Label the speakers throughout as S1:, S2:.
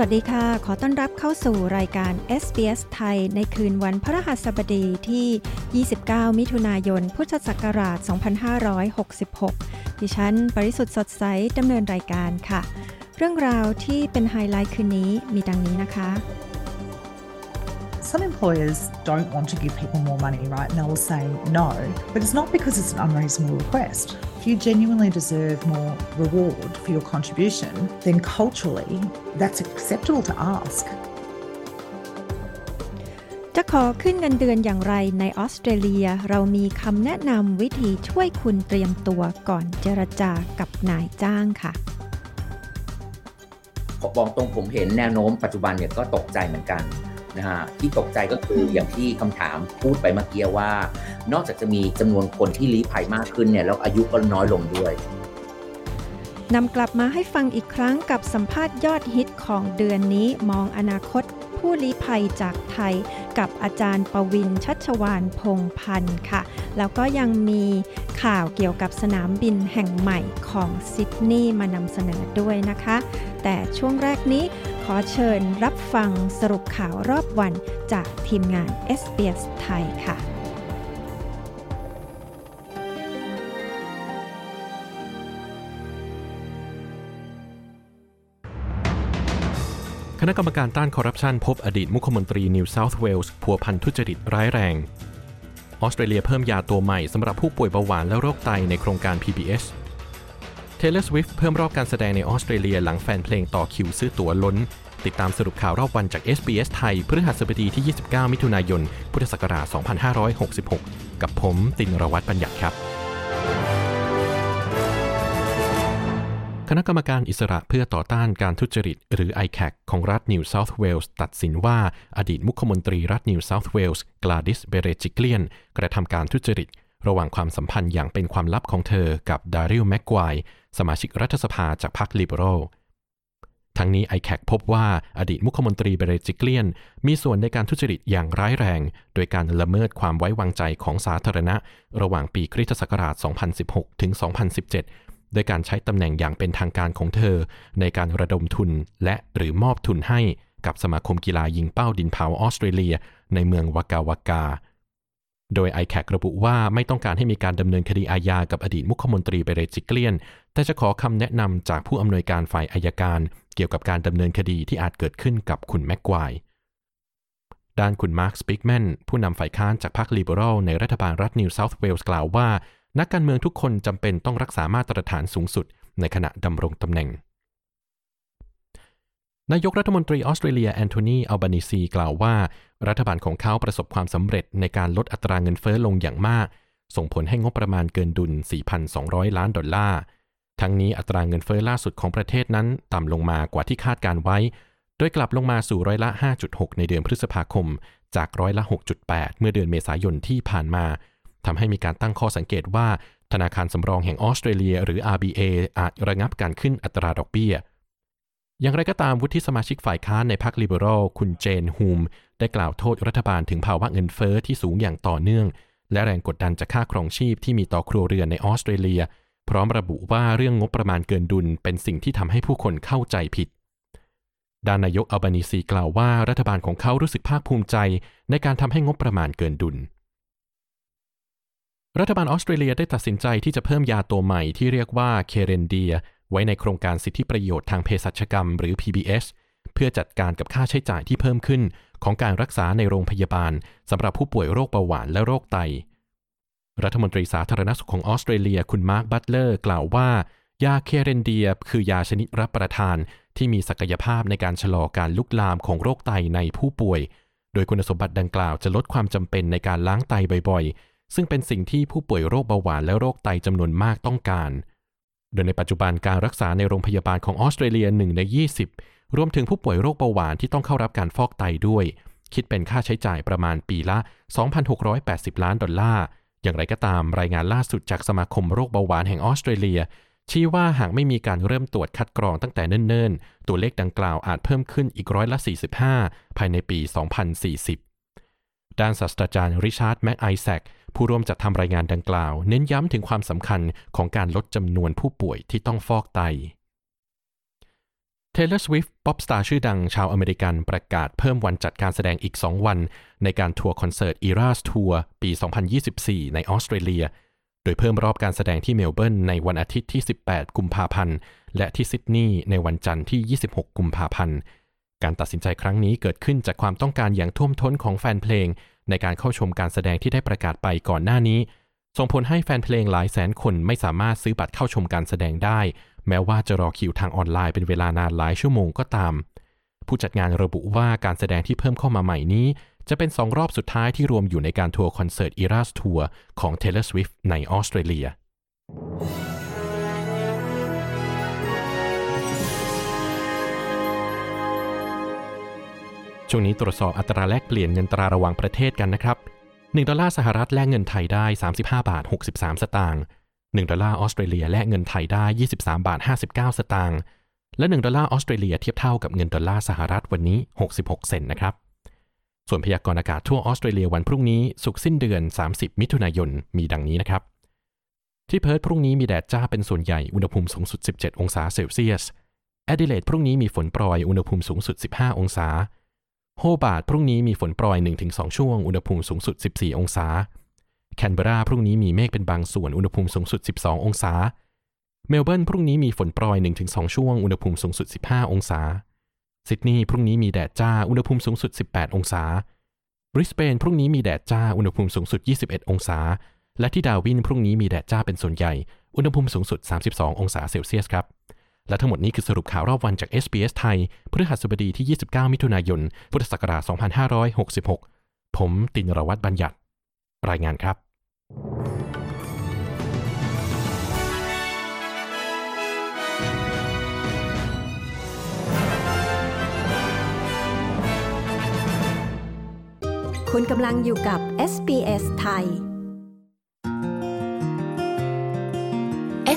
S1: สวัสดีค่ะ ขอต้อนรับเข้าสู่รายการ SBS ไทย ในคืนวันพระหัสบดีที่ 29 มิถุนายน พุทธศักราช 2566 ดิฉัน ปริสุทธ์สดใส ดำเนินรายการค่ะ เรื่องราวที่เป็นไฮไลท์คืนนี้มีดังนี้นะคะ
S2: Some employers don't want to give people more money, right? And they will say no, but it's not because it's an unreasonable request. If you genuinely deserve more reward for your contribution, then culturally that's acceptable to ask.
S1: จะขอขึ้นเงินเดือนอย่างไรในออสเตรเลีย เรามีคำแนะนำวิธีช่วยคุณเตรียมตัวก่อนเจรจากับนายจ้างค่ะ
S3: บอกตรงผมเห็นแนวโน้มปัจจุบันเนี่ยก็ตกใจเหมือนกัน นะฮะที่ตกใจก็คืออย่างที่คำถามพูดไปเมื่อกี้ว่า นอกจากจะมีจำนวนคนที่ลี้ภัยมากขึ้นเนี่ยแล้วอายุก็น้อยลงด้วย
S1: นำกลับมาให้ฟังอีกครั้งกับสัมภาษณ์ยอดฮิตของเดือนนี้มองอนาคตผู้ลี้ภัยจากไทยกับอาจารย์ประวินชัชวานพงพันธ์ค่ะ แล้วก็ยังมีข่าวเกี่ยวกับสนามบินแห่งใหม่ของซิดนีย์มานำเสนอด้วยนะคะ แต่ช่วงแรกนี้ อเชิญรับฟังสรุปข่าวรอบวันจากทีมงาน SBS ไทยค่ะ
S4: คณะกรรมการต้านคอร์รัปชันพบอดีตมุขมนตรีนิวเซาท์เวลส์พัวพันทุจริตร้ายแรง ออสเตรเลียเพิ่มยาตัวใหม่สำหรับผู้ป่วยเบาหวานและโรคไตในโครงการ PBS Taylor Swift เพิ่มรอบการแสดงในออสเตรเลียหลังแฟนเพลงต่อคิวซื้อตั๋วล้น ติดตามสรุปข่าวรอบวันจาก SBS ไทยพฤหัสบดีที่ 29 มิถุนายน พุทธศักราช 2566 กับผมตินรวัตรบัญญัติครับ คณะกรรมการอิสระเพื่อต่อต้านการทุจริต หรือ ICAC ของรัฐนิวเซาท์เวลส์ตัดสินว่าอดีตมุขมนตรีรัฐนิวเซาท์เวลส์กลาดิสเบเรจิเกลียนกระทำการทุจริต ระหว่างความสัมพันธ์อย่างเป็นความลับของเธอกับดาริลแม็กควสมาชิกรัฐสภาจากพรรคลิเบอรัลทั้งนี้ ICAC พบว่าอดีตมุขมนตรีเบเรจิเกลียน มีส่วนในการทุจริตอย่างร้ายแรง โดยการละเมิดความไว้วางใจของสาธารณะ ระหว่างปีคริสตศักราช 2016 ถึง 2017 โดยการใช้ตำแหน่งอย่างเป็นทางการของเธอ ในการระดมทุนและหรือมอบทุนให้กับสมาคมกีฬายิงเป้าดินเผาออสเตรเลีย ในเมืองวากาวากา โดย ICAC ระบุว่าไม่ต้องการให้มีการดำเนินคดีอาญากับอดีตมุขมนตรีเบเรจิเกลียน แต่จะขอคำแนะนำจากผู้อำนวยการฝ่ายอายการ เกี่ยวกับการดำเนินคดีที่อาจเกิดขึ้นกับคุณแม็กควายด้านคุณมาร์คสปิกแมนผู้นำฝ่ายค้านจากพรรคลิเบอรัลในรัฐบาลรัฐนิวเซาท์เวลส์กล่าวว่า นักการเมืองทุกคนจำเป็นต้องรักษามาตรฐานสูงสุด ในขณะดำรงตำแหน่ง นายกรัฐมนตรีออสเตรเลียแอนโทนีอัลบานิซีกล่าวว่า รัฐบาลของเขาประสบความสำเร็จในการลดอัตราเงินเฟ้อลงอย่างมาก ส่งผลให้งบประมาณเกินดุล 4,200 ล้านดอลลาร์ ทั้งนี้อัตราเงินเฟ้อล่าสุดของประเทศนั้นต่ำลงมากว่าที่คาดการไว้ โดยกลับลงมาสู่ร้อยละ 5.6 ในเดือนพฤษภาคม จากร้อยละ 6.8 เมื่อเดือนเมษายนที่ผ่านมาทำให้มีการตั้งข้อสังเกตว่า ธนาคารสำรองแห่งออสเตรเลีย หรือ RBA อาจระงับการขึ้นอัตราดอกเบี้ย อย่างไรก็ตามวุฒิสมาชิกฝ่ายค้านในพรรคลิเบอรัลคุณเจนฮูม ได้กล่าวโทษรัฐบาลถึงภาวะเงินเฟอ้อที่สูงอย่างต่อเนื่อง และแรงกดดันจากค่าครองชีพที่มีต่อครัวเรือนในออสเตรเลีย พร้อมระบุว่าเรื่องงบประมาณเกินดุลเป็นสิ่งที่ทำให้ผู้คนเข้าใจผิด ด้านนายกอัลบานิซีกล่าวว่ารัฐบาลของเขารู้สึกภาคภูมิใจ ในการทำให้งบประมาณเกินดุลรัฐบาลออสเตรเลียได้ตัดสินใจที่จะเพิ่มยาตัวใหม่ที่เรียกว่าเคเรนเดีย ไว้ในโครงการสิทธิประโยชน์ทางเภสัชกรรม หรือ PBS เพื่อจัดการกับค่าใช้จ่ายที่เพิ่มขึ้น ของการรักษาในโรงพยาบาลสำหรับผู้ป่วยโรคเบาหวานและโรคไต รัฐมนตรีสาธารณสุขของออสเตรเลียคุณมาร์คบัตเลอร์กล่าวว่า ยาเคเรนเดีย คือยาชนิดรับประทานที่มีศักยภาพในการชะลอการลุกลามของโรคไตในผู้ป่วย โดยคุณสมบัติดังกล่าวจะลดความจำเป็นในการล้างไตบ่อยๆ ซึ่งเป็นสิ่งที่ผู้ป่วยโรคเบาหวานและโรคไตจำนวนมากต้องการ โดยในปัจจุบันการรักษาในโรงพยาบาลของออสเตรเลีย1ใน 20 รวมถึงผู้ป่วยโรคเบาหวานที่ต้องเข้ารับการฟอกไตด้วย คิดเป็นค่าใช้จ่ายประมาณปีละ 2,680 ล้านดอลลาร์ อย่างไรก็ตามรายงานล่าสุดจากสมาคมโรคเบาหวานแห่งออสเตรเลีย ชี้ว่าหากไม่มีการเริ่มตรวจคัดกรองตั้งแต่เนิ่นๆ ตัวเลขดังกล่าวอาจเพิ่มขึ้นอีกร้อยละ 45 ภายในปี 2040 ด้านศาสตราจารย์ริชาร์ดแม็กไอแซค ผู้ร่วมจัดทำรายงานดังกล่าว เน้นย้ำถึงความสำคัญของการลดจำนวนผู้ป่วยที่ต้องฟอกไต Taylor Swift ป๊อปสตาร์ชื่อดังชาวอเมริกันประกาศเพิ่มวันจัดการแสดงอีก 2 วัน ในการทัวร์คอนเสิร์ต Eras Tour ปี 2024 ในออสเตรเลีย โดยเพิ่มรอบการแสดงที่เมลเบิร์นในวันอาทิตย์ที่ 18 กุมภาพันธ์ และที่ซิดนีย์ในวันจันทร์ที่ 26 กุมภาพันธ์ การตัดสินใจครั้งนี้เกิดขึ้นจากความต้องการอย่างท่วมท้นของแฟนเพลง ในการเข้าชมการแสดงที่ได้ประกาศไปก่อนหน้านี้ ส่งผลให้แฟนเพลงหลายแสนคนไม่สามารถซื้อบัตรเข้าชมการแสดงได้ แม้ว่าจะรอคิวทางออนไลน์เป็นเวลานานหลายชั่วโมงก็ตาม ผู้จัดงานระบุว่าการแสดงที่เพิ่มเข้ามาใหม่นี้ จะเป็นสองรอบสุดท้ายที่รวมอยู่ในการทัวร์คอนเสิร์ต Eras Tour ของ Taylor Swift ในออสเตรเลีย ช่วงนี้ตรวจสอบอัตราแลกเปลี่ยนเงินตราระหว่างประเทศกันนะครับ 1 ดอลลาร์สหรัฐแลกเงินไทยได้ 35 บาท 63 สตางค์ 1 ดอลลาร์ออสเตรเลียแลกเงินไทยได้ 23 บาท 59 สตางค์ และ 1 ดอลลาร์ออสเตรเลียเทียบเท่ากับเงินดอลลาร์สหรัฐวันนี้ 66 เซนต์นะครับ ส่วนพยากรณ์อากาศทั่วออสเตรเลียวันพรุ่งนี้ศุกร์สิ้นเดือน 30 มิถุนายน มีดังนี้นะครับ ที่เพิร์ธพรุ่งนี้มีแดดจ้าเป็นส่วนใหญ่ อุณหภูมิสูงสุด 17 องศาเซลเซียส แอดิเลดพรุ่งนี้มีฝนโปรย อุณหภูมิสูงสุด 15 องศา โฮบาร์ตพรุ่งนี้มีฝนโปรย1-2 ช่วง อุณหภูมิสูงสุด 14 องศา แคนเบราพรุ่งนี้มีเมฆเป็นบางส่วน อุณหภูมิสูงสุด 12 องศา เมลเบิร์นพรุ่งนี้มีฝนโปรย1-2 ช่วง อุณหภูมิสูงสุด 15 องศา ซิดนีย์พรุ่งนี้มีแดดจ้า อุณหภูมิสูงสุด 18 องศา บริสเบนพรุ่งนี้มีแดดจ้า อุณหภูมิสูงสุด 21 องศา และที่ดาร์วินพรุ่งนี้มีแดดจ้าเป็นส่วนใหญ่ อุณหภูมิสูงสุด 32 องศาเซลเซียสครับ และทั้งหมดนี้คือสรุปข่าวรอบวันจาก SBS ไทยพฤหัสบดีที่ 29 มิถุนายน พุทธศักราช 2566 ผมตินรวัตรบัญญัติ รายงานครับ
S1: คุณกำลังอยู่กับ SBS ไทย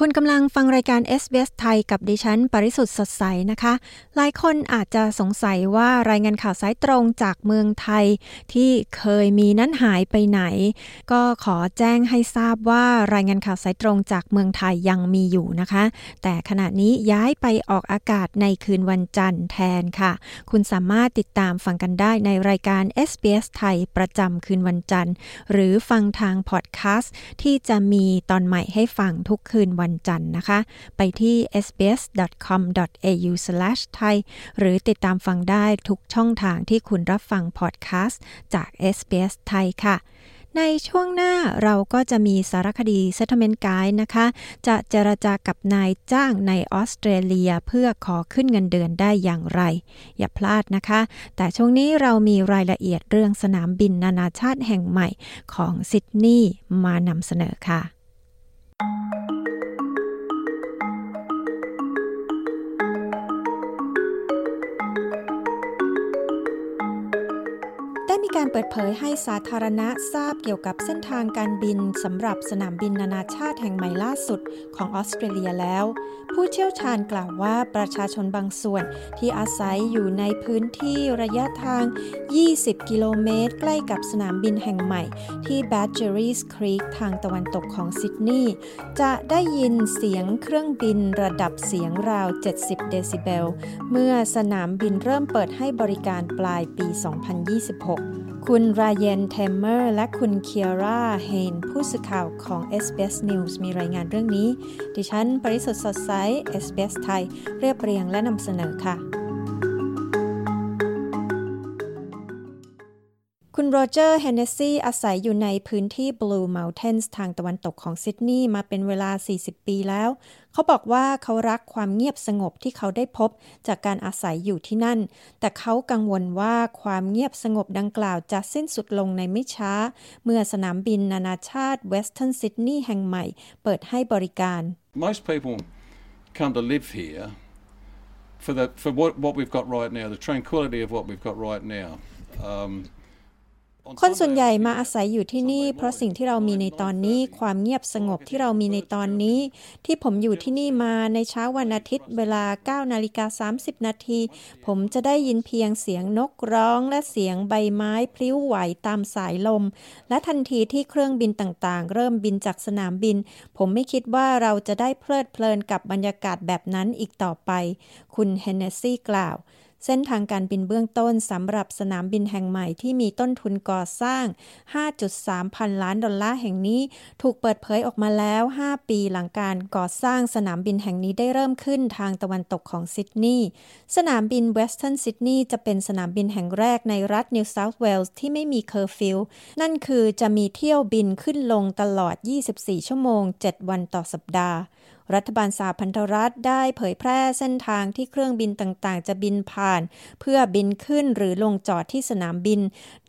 S1: คุณกำลังฟังรายการ SBS ไทยกับดิฉัน ปริสุทธ์สดใสนะคะ หลายคนอาจจะสงสัยว่ารายงานข่าวสายตรงจากเมืองไทย ที่เคยมีนั้นหายไปไหน ก็ขอแจ้งให้ทราบว่ารายงานข่าวสายตรงจากเมืองไทยยังมีอยู่นะคะ แต่ขณะนี้ย้ายไปออกอากาศในคืนวันจันทร์แทนค่ะ คุณสามารถติดตามฟังกันได้ในรายการ SBS ไทยประจำคืนวันจันทร์ หรือฟังทางพอดแคสต์ที่จะมีตอนใหม่ให้ฟังทุกคืนวันจันทร์นะคะ ไปที่ sbs.com.au/thai หรือติดตามฟังได้ทุกช่องทางที่คุณรับฟังพอดแคสต์จาก SBS ไทยค่ะในช่วงหน้าเราก็จะมีสารคดี Settlement Guide นะคะ จะเจรจากับนายจ้างในออสเตรเลียเพื่อขอขึ้นเงินเดือนได้อย่างไร อย่าพลาดนะคะ แต่ช่วงนี้เรามีรายละเอียดเรื่องสนามบินนานาชาติแห่งใหม่ของซิดนีย์มานำเสนอค่ะ การเปิดเผยให้สาธารณะทราบเกี่ยวกับเส้นทางการบินสำหรับสนามบินนานาชาติแห่งใหม่ล่าสุดของออสเตรเลียแล้ว ผู้เชี่ยวชาญกล่าวว่าประชาชนบางส่วนที่อาศัยอยู่ในพื้นที่ระยะทาง 20 กิโลเมตร ใกล้กับสนามบินแห่งใหม่ที่ Badgerys Creek ทางตะวันตกของซิดนีย์จะได้ยินเสียงเครื่องบินระดับเสียงราว 70 เดซิเบล เมื่อสนามบินเริ่มเปิดให้บริการปลายปี 2026 คุณรายเยนเทมเมอร์ และคุณเคียร่าเฮนผู้สื่อข่าวของ SBS News มีรายงานเรื่องนี้ ดิฉัน ปริสุทธ์สดใส SBS ไทย เรียบเรียงและนำเสนอค่ะ คุณโรเจอร์เฮนเนสซีอาศัยอยู่ในพื้นที่ Blue Mountains ทางตะวันตกของซิดนีย์มาเป็นเวลา 40 ปีแล้ว เขาบอกว่าเขารักความเงียบสงบที่เขาได้พบจากการอาศัยอยู่ที่นั่น แต่เขากังวลว่าความเงียบสงบดังกล่าวจะสิ้นสุดลงในไม่ช้า เมื่อสนามบินนานาชาติ Western Sydney แห่งใหม่เปิดให้บริการ
S5: Most people come to live here for the for what what we've got right now, the tranquility of what we've got right now. Um,
S1: คนส่วนใหญ่มาอาศัยอยู่ที่นี่ เพราะสิ่งที่เรามีในตอนนี้ ความเงียบสงบที่เรามีในตอนนี้ ที่ผมอยู่ที่นี่มาในเช้าวันอาทิตย์เวลา9นาฬิกา30 นาทีผมจะได้ยินเพียงเสียงนกร้องและเสียงใบไม้พลิ้วไหวตามสายลม และทันทีที่เครื่องบินต่างๆ เริ่มบินจากสนามบิน ผมไม่คิดว่าเราจะได้เพลิดเพลินกับบรรยากาศแบบนั้นอีกต่อไป คุณเฮนเนสซี่กล่าว เส้นทางการบินเบื้องต้นสำหรับสนามบินแห่งใหม่ที่มีต้นทุนก่อสร้าง 5.3 พันล้านดอลลาร์แห่งนี้ ถูกเปิดเผยออกมาแล้ว 5 ปีหลังการก่อสร้างสนามบินแห่งนี้ได้เริ่มขึ้นทางตะวันตกของซิดนีย์ สนามบินเวสเทิร์นซิดนีย์จะเป็นสนามบินแห่งแรกในรัฐนิวเซาท์เวลส์ที่ไม่มีเคอร์ฟิว นั่นคือจะมีเที่ยวบินขึ้นลงตลอด 24 ชั่วโมง 7 วันต่อสัปดาห์ รัฐบาลสหพันธรัฐได้เผยแพร่เส้นทางที่เครื่องบินต่างๆ จะบินผ่าน เพื่อบินขึ้นหรือลงจอดที่สนามบิน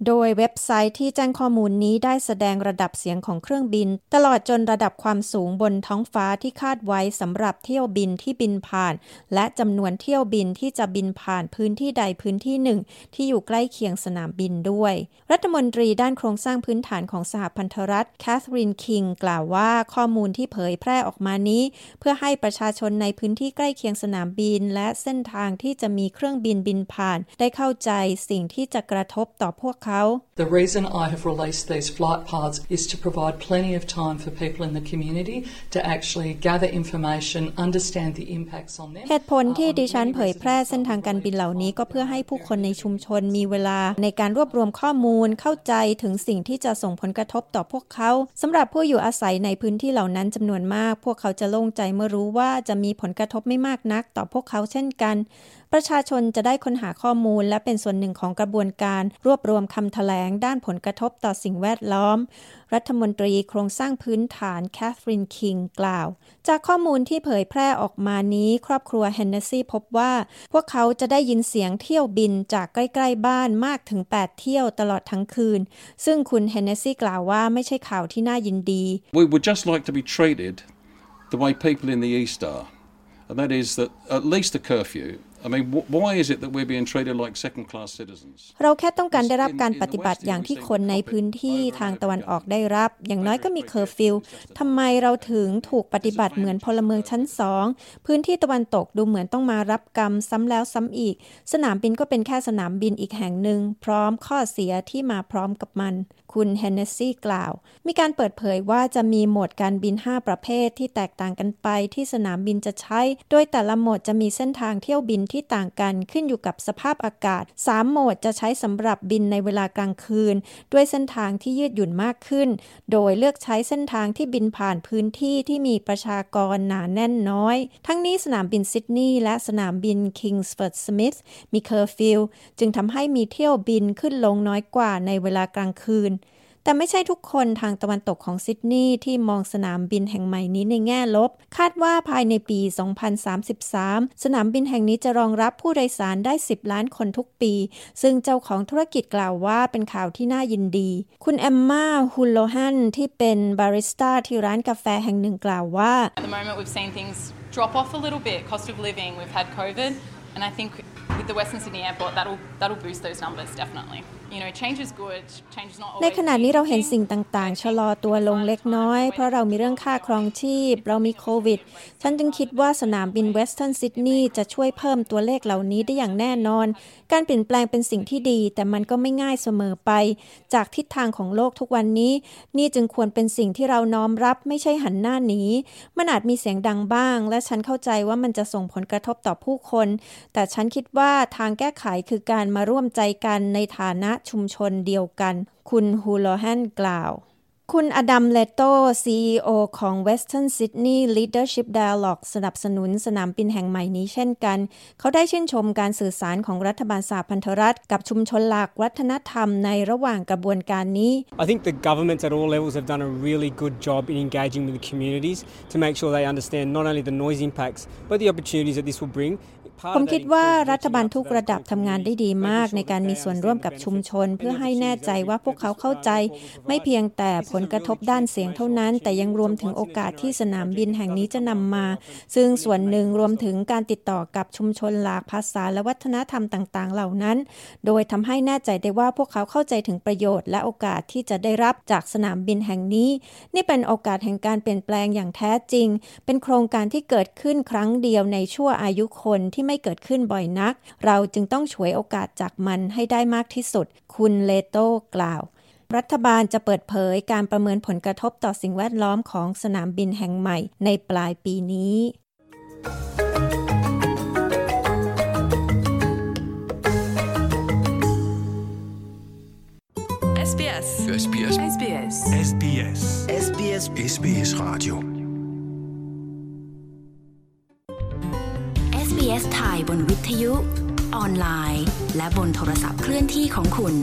S1: โดยเว็บไซต์ที่แจ้งข้อมูลนี้ได้แสดงระดับเสียงของเครื่องบิน ตลอดจนระดับความสูงบนท้องฟ้าที่คาดไว้สำหรับเที่ยวบินที่บินผ่าน และจำนวนเที่ยวบินที่จะบินผ่านพื้นที่ใดพื้นที่หนึ่ง ที่อยู่ใกล้เคียงสนามบินด้วย รัฐมนตรีด้านโครงสร้างพื้นฐานของสหพันธรัฐแคทรีนคิงกล่าวว่าข้อมูลที่เผยแพร่ออกมานี้เพื่อให้ประชาชนในพื้นที่ใกล้เคียงสนามบิน และเส้นทางที่จะมีเครื่องบินบินผ่าน ได้เข้าใจสิ่งที่จะกระทบต่อพวกเขา
S6: The reason I have released these flight paths is to provide plenty of time for people in the community to actually gather information, understand the impacts on them.
S1: เหตุผลที่ดิฉันเผยแพร่เส้นทางการบินเหล่านี้ก็เพื่อให้ผู้คนในชุมชนมีเวลา ในการรวบรวมข้อมูลเข้าใจถึงสิ่งที่จะส่งผลกระทบต่อพวกเขาสำหรับผู้อยู่อาศัยในพื้นที่เหล่านั้นจำนวนมาก พวกเขาจะโล่งใจเมื่อรู้ว่าจะมีผลกระทบไม่มากนักต่อพวกเขาเช่นกัน ประชาชนจะได้ค้นหาข้อมูลและเป็นส่วนหนึ่งของกระบวนการ รวบรวมคำแถลงด้านผลกระทบต่อสิ่งแวดล้อม รัฐมนตรีโครงสร้างพื้นฐานแคทเธอรีนคิงกล่าว จากข้อมูลที่เผยแพร่ออกมานี้ ครอบครัวเฮนเนสซี่พบว่า พวกเขาจะได้ยินเสียงเที่ยวบินจากใกล้ ๆ บ้านมากถึง 8 เที่ยวตลอดทั้งคืน ซึ่งคุณเฮนเนสซี่กล่าวว่าไม่ใช่ข่าวที่น่ายินดี
S5: we would just like to be treated the way people in the East are, and that is that at least a curfew. I mean, why is it that we're being treated like second class citizens?
S1: เราแค่ต้องการได้รับการปฏิบัติอย่างที่คนในพื้นที่ทางตะวันออกได้รับ อย่างน้อยก็มีเคอร์ฟิวทำไมเราถึงถูกปฏิบัติเหมือนพลเมืองชั้นสอง พื้นที่ตะวันตกดูเหมือนต้องมารับกรรมซ้ำแล้วซ้ำอีก สนามบินก็เป็นแค่สนามบินอีกแห่งหนึ่ง พร้อมข้อเสียที่มาพร้อมกับมันคุณเฮนเนสซี่กล่าว มีการเปิดเผยว่าจะมีโหมดการบิน 5 ประเภทที่แตกต่างกันไปที่สนามบินจะใช้ โดยแต่ละโหมดจะมีเส้นทางเที่ยวบินที่ต่างกันขึ้นอยู่กับสภาพอากาศ 3 โหมดจะใช้สำหรับบินในเวลากลางคืน ด้วยเส้นทางที่ยืดหยุ่นมากขึ้น โดยเลือกใช้เส้นทางที่บินผ่านพื้นที่ที่มีประชากรหนาแน่นน้อย ทั้งนี้สนามบินซิดนีย์และสนามบินคิงส์ฟอร์ดสมิธมีเคอร์ฟิวจึงทำให้มีเที่ยวบินขึ้นลงน้อยกว่าในเวลากลางคืน แต่ไม่ใช่ทุกคนทางตะวันตกของซิดนีย์ที่มองสนามบินแห่งใหม่นี้ในแง่ลบ คาดว่าภายในปี 2033 สนามบินแห่งนี้จะรองรับผู้โดยสารได้ 10 ล้านคนทุกปี ซึ่งเจ้าของธุรกิจกล่าวว่าเป็นข่าวที่น่ายินดี คุณแอมมาฮุลโลฮันที่เป็นบาริสต้าที่ร้านกาแฟแห่งหนึ่งกล่าวว่า
S7: At the moment, we've seen things drop off a little bit. Cost of living, we've had COVID, and I think with the Western Sydney Airport, that'll that'll boost those numbers definitely.
S1: ในขณะนี้เราเห็นสิ่งต่างๆ ชะลอตัวลงเล็กน้อย เพราะเรามีเรื่องค่าครองชีพ เรามีโควิด ฉันจึงคิดว่าสนามบินเวสเทิร์นซิดนีย์จะช่วยเพิ่มตัวเลขเหล่านี้ได้อย่างแน่นอน การเปลี่ยนแปลงเป็นสิ่งที่ดี แต่มันก็ไม่ง่ายเสมอไป จากทิศทางของโลกทุกวันนี้ นี่จึงควรเป็นสิ่งที่เราน้อมรับไม่ใช่หันหน้าหนีมันอาจมีเสียงดังบ้าง และฉันเข้าใจว่ามันจะส่งผลกระทบต่อผู้คน แต่ฉันคิดว่าทางแก้ไขคือการมาร่วมใจกันในฐานะชุมชนเดียวกัน คุณฮูโลแฮนกล่าว คุณอดัมเลโต้ CEO ของ Western Sydney Leadership Dialogue สนับสนุนสนามบินแห่งใหม่นี้เช่นกัน เขาได้ชื่นชมการสื่อสารของรัฐบาลสหพันธรัฐ กับชุมชนหลักวัฒนธรรมในระหว่างกระบวนการนี้
S8: I think the governments at all levels have done a really good job in engaging with the communities to make sure they understand not only the noise impacts but the opportunities that this will bring.
S1: ผมคิดว่ารัฐบาลทุกระดับทำงานได้ดีมากในการมีส่วนร่วมกับชุมชน เพื่อให้แน่ใจว่าพวกเขาเข้าใจ ไม่เพียงแต่ผลกระทบด้านเสียงเท่านั้น แต่ยังรวมถึงโอกาสที่สนามบินแห่งนี้จะนำมา ซึ่งส่วนหนึ่งรวมถึงการติดต่อกับชุมชนหลากภาษาและวัฒนธรรมต่างๆ เหล่านั้น โดยทำให้แน่ใจได้ว่าพวกเขาเข้าใจถึงประโยชน์ และโอกาสที่จะได้รับจากสนามบินแห่งนี้ นี่เป็นโอกาสแห่งการเปลี่ยนแปลงอย่างแท้จริง เป็นโครงการที่เกิดขึ้นครั้งเดียวในชั่วอายุคนที่ไม่เกิดขึ้นบ่อยนัก เราจึงต้องฉวยโอกาสจากมันให้ได้มากที่สุด คุณเลโตกล่าว รัฐบาลจะเปิดเผยการประเมินผลกระทบต่อสิ่งแวดล้อมของสนามบินแห่งใหม่ในปลายปีนี้
S9: SBS
S10: SBS
S9: SBS
S10: SBS
S9: SBS
S10: SBS Radio
S11: ทยุ ออนไลน์ และบนโทรศัพท์เคลื่อนที่ของคุณ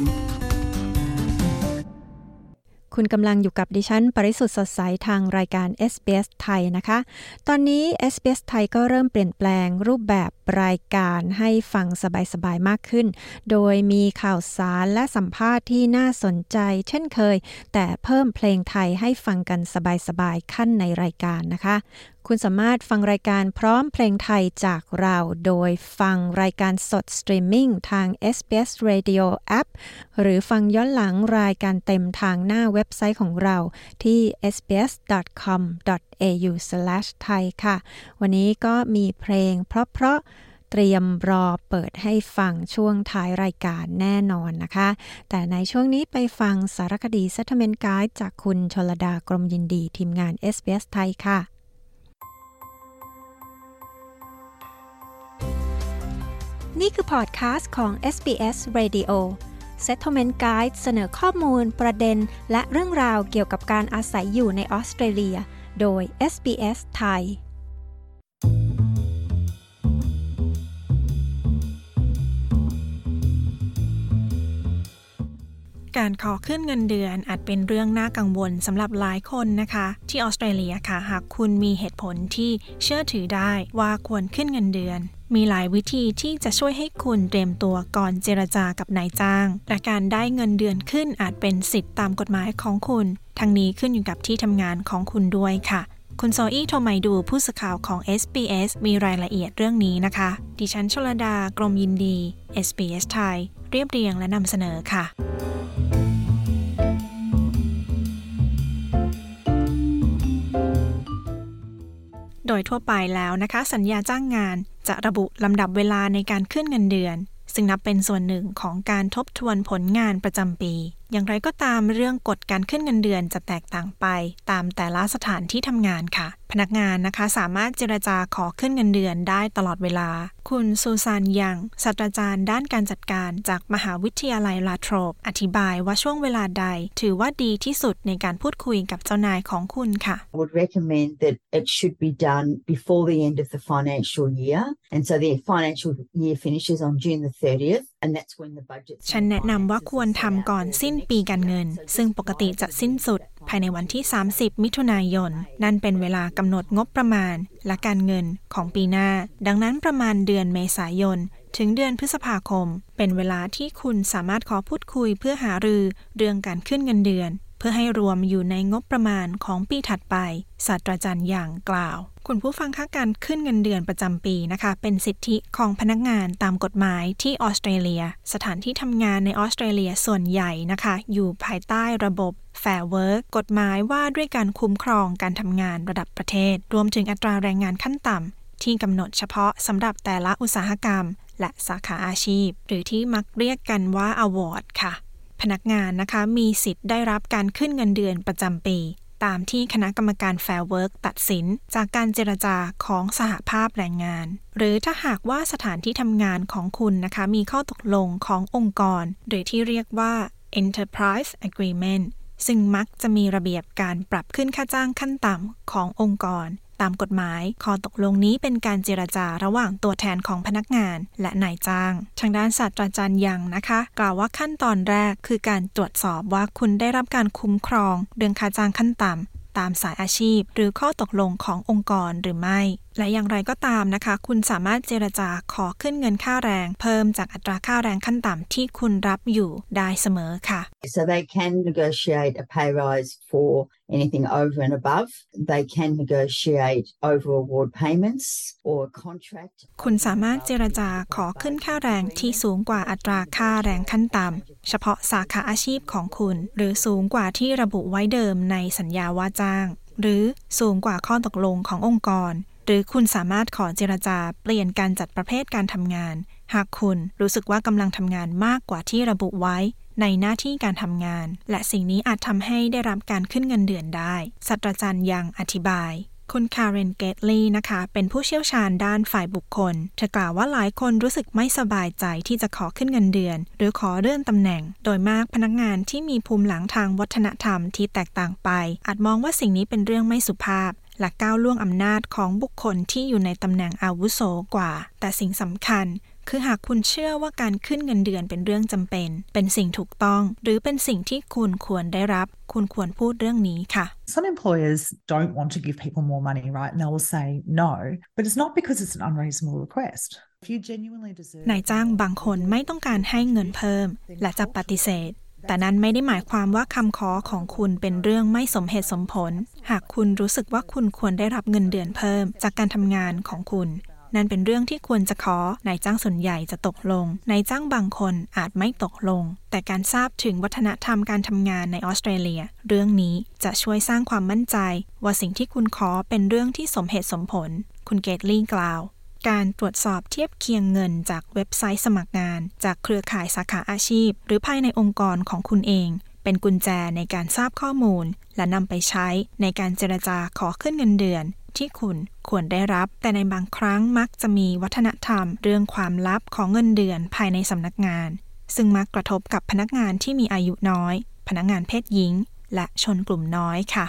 S1: คุณกำลังอยู่กับดิฉัน ปริสุทธ์สดใสทางรายการ SBS ไทยนะคะ ตอนนี้ SBS ไทยก็เริ่มเปลี่ยนแปลงรูปแบบรายการให้ฟังสบายๆ มากขึ้น โดยมีข่าวสารและสัมภาษณ์ที่น่าสนใจ เช่นเคย แต่เพิ่มเพลงไทยให้ฟังกันสบายๆ คั่นในรายการนะคะ คุณสามารถฟังรายการพร้อมเพลงไทยจากเราโดยฟังรายการสดสตรีมมิ่งทาง SBS Radio App หรือฟังย้อนหลังรายการเต็มทางหน้าเว็บไซต์ของเราที่ sbs.com.au/thai ค่ะ วันนี้ก็มีเพลงเพราะๆเตรียมรอเปิดให้ฟังช่วงท้ายรายการแน่นอนนะคะ แต่ในช่วงนี้ไปฟังสารคดี Settlement Guide จากคุณชลดากรมยินดีทีมงาน SBS ไทยค่ะ นี่คือพอดคาสต์ของ SBS Radio Settlement Guide เสนอข้อมูล ประเด็น และเรื่องราวเกี่ยวกับการอาศัยอยู่ในออสเตรเลีย โดย SBS ไทย
S12: การขอขึ้นเงินเดือนอาจเป็นเรื่องน่ากังวลสำหรับหลายคนนะคะ ที่ออสเตรเลียค่ะ หากคุณมีเหตุผลที่เชื่อถือได้ว่าควรขึ้นเงินเดือน มีหลายวิธีที่จะช่วยให้คุณเตรียมตัวก่อนเจรจากับนายจ้าง และการได้เงินเดือนขึ้นอาจเป็นสิทธิตามกฎหมายของคุณ ทั้งนี้ขึ้นอยู่กับที่ทำงานของคุณด้วยค่ะ คุณโซอี้โทไมดูผู้สื่อข่าวของ SBS มีรายละเอียดเรื่องนี้นะคะ ดิฉันชลดากรมยินดี SBS ไทย เรียบเรียงและนำเสนอค่ะ โดยทั่วไปแล้วนะคะ สัญญาจ้างงานจะระบุลำดับเวลาในการขึ้นเงินเดือน ซึ่งนับเป็นส่วนหนึ่งของการทบทวนผลงานประจำปี อย่างไรก็ตามเรื่องกฎการขึ้นเงินเดือนจะแตกต่างไป ตามแต่ละสถานที่ทำงานค่ะพนักงานนะคะสามารถเจรจาขอขึ้นเงินเดือนได้ตลอดเวลา คุณซูซานยังศาสตราจารย์ด้านการจัดการจากมหาวิทยาลัยลาโทรปอธิบายว่าช่วงเวลาใด ถือว่าดีที่สุดในการพูดคุยกับเจ้านายของคุณค่ะ
S13: I would recommend that it should be done before the end of the financial year. And so the financial year finishes on June the 30th, and that's when the budget.
S12: ฉันแนะนำว่าควรทำก่อนสิ้นปีการเงิน ซึ่งปกติจะสิ้นสุดภายในวันที่ 30 มิถุนายน นั่นเป็นเวลากำหนดงบประมาณและการเงินของปีหน้า ดังนั้นประมาณเดือนเมษายน ถึงเดือนพฤษภาคม เป็นเวลาที่คุณสามารถขอพูดคุยเพื่อหารือเรื่องการขึ้นเงินเดือน พื่อให้รวมอยู่ในงบประมาณของปีถัดไป ศาสตราจารย์อย่างกล่าว คุณผู้ฟังคะการขึ้นเงินเดือนประจำปีนะคะ เป็นสิทธิของพนักงานตามกฎหมายที่ออสเตรเลีย สถานที่ทำงานในออสเตรเลียส่วนใหญ่นะคะ อยู่ภายใต้ระบบ Fair Work กฎหมายว่าด้วยการคุ้มครองการทำงานระดับประเทศ รวมถึงอัตราแรงงานขั้นต่ำที่กำหนดเฉพาะสำหรับแต่ละอุตสาหกรรม และสาขาอาชีพ หรือที่มักเรียกกันว่า award ค่ะ พนักงานนะคะมีสิทธิ์ได้รับการขึ้นเงินเดือนประจำปี ตามที่คณะกรรมการ Fair Work ตัดสิน จากการเจรจาของสหภาพแรงงาน หรือถ้าหากว่าสถานที่ทำงานของคุณนะคะ มีข้อตกลงขององค์กร หรือที่เรียกว่า Enterprise Agreement ซึ่งมักจะมีระเบียบการปรับขึ้นค่าจ้างขั้นต่ำขององค์กร ตามกฎหมายข้อตกลงนี้เป็นการเจรจาระหว่างตัวแทนของพนักงาน และนายจ้าง ทางด้านศาสตราจารย์ยังนะคะ กล่าวว่าขั้นตอนแรกคือการตรวจสอบว่าคุณได้รับการคุ้มครอง เรื่องค่าจ้างขั้นต่ำตามสายอาชีพ หรือข้อตกลงขององค์กรหรือไม่ และอย่างไรก็ตามนะคะ คุณสามารถเจรจาขอขึ้นเงินค่าแรง เพิ่มจากอัตราค่าแรงขั้นต่ำที่คุณรับอยู่ได้เสมอค่ะ
S13: So they can negotiate a pay rise for anything over and above. They can negotiate over award payments or a contract.
S12: คุณสามารถเจรจาขอขึ้นค่าแรงที่สูงกว่าอัตราค่าแรงขั้นต่ำเฉพาะสาขาอาชีพของคุณ หรือสูงกว่าที่ระบุไว้เดิมในสัญญาว่าจ้าง หรือสูงกว่าข้อตกลงขององค์กร หรือคุณสามารถขอเจรจาเปลี่ยนการจัดประเภทการทำงาน หากคุณรู้สึกว่ากำลังทำงานมากกว่าที่ระบุไว้ในหน้าที่การทำงาน และสิ่งนี้อาจทำให้ได้รับการขึ้นเงินเดือนได้ศาสตราจารย์ยังอธิบายคุณคาร์เรนเกตลีนะคะ เป็นผู้เชี่ยวชาญด้านฝ่ายบุคคล เธอกล่าวว่าหลายคนรู้สึกไม่สบายใจที่จะขอขึ้นเงินเดือน หรือขอเลื่อนตำแหน่ง โดยมากพนักงานที่มีภูมิหลังทางวัฒนธรรมที่แตกต่างไป อาจมองว่าสิ่งนี้เป็นเรื่องไม่สุภาพ และก้าวล่วงอำนาจของบุคคลที่อยู่ในตำแหน่งอาวุโสกว่า แต่สิ่งสำคัญคือหากคุณเชื่อว่าการขึ้นเงินเดือนเป็นเรื่องจำเป็น เป็นสิ่งถูกต้อง หรือเป็นสิ่งที่คุณควรได้รับ คุณควรพูดเรื่องนี้ค่ะ
S2: Some employers don't want to give people more money, right? And they will say no, but it's not because it's an unreasonable request. If you genuinely deserve
S12: นายจ้างบางคนไม่ต้องการให้เงินเพิ่ม และจะปฏิเสธ แต่นั้นไม่ได้หมายความว่าคำขอของคุณเป็นเรื่องไม่สมเหตุสมผล หากคุณรู้สึกว่าคุณควรได้รับเงินเดือนเพิ่ม จากการทำงานของคุณนั่นเป็นเรื่องที่ควรจะขอนายจ้างส่วนใหญ่จะตกลง นายจ้างบางคนอาจไม่ตกลง แต่การทราบถึงวัฒนธรรมการทำงานในออสเตรเลีย เรื่องนี้จะช่วยสร้างความมั่นใจ ว่าสิ่งที่คุณขอเป็นเรื่องที่สมเหตุสมผล คุณเกตลี่กล่าว การตรวจสอบเทียบเคียงเงินจากเว็บไซต์สมัครงาน จากเครือข่ายสาขาอาชีพ หรือภายในองค์กรของคุณเอง เป็นกุญแจในการทราบข้อมูล และนำไปใช้ในการเจรจาขอขึ้นเงินเดือน ที่คุณควรได้รับ แต่ในบางครั้งมักจะมีวัฒนธรรม เรื่องความลับของเงินเดือนภายในสำนักงาน ซึ่งมักกระทบกับพนักงานที่มีอายุน้อย พนักงานเพศหญิง และชนกลุ่มน้อยค่ะ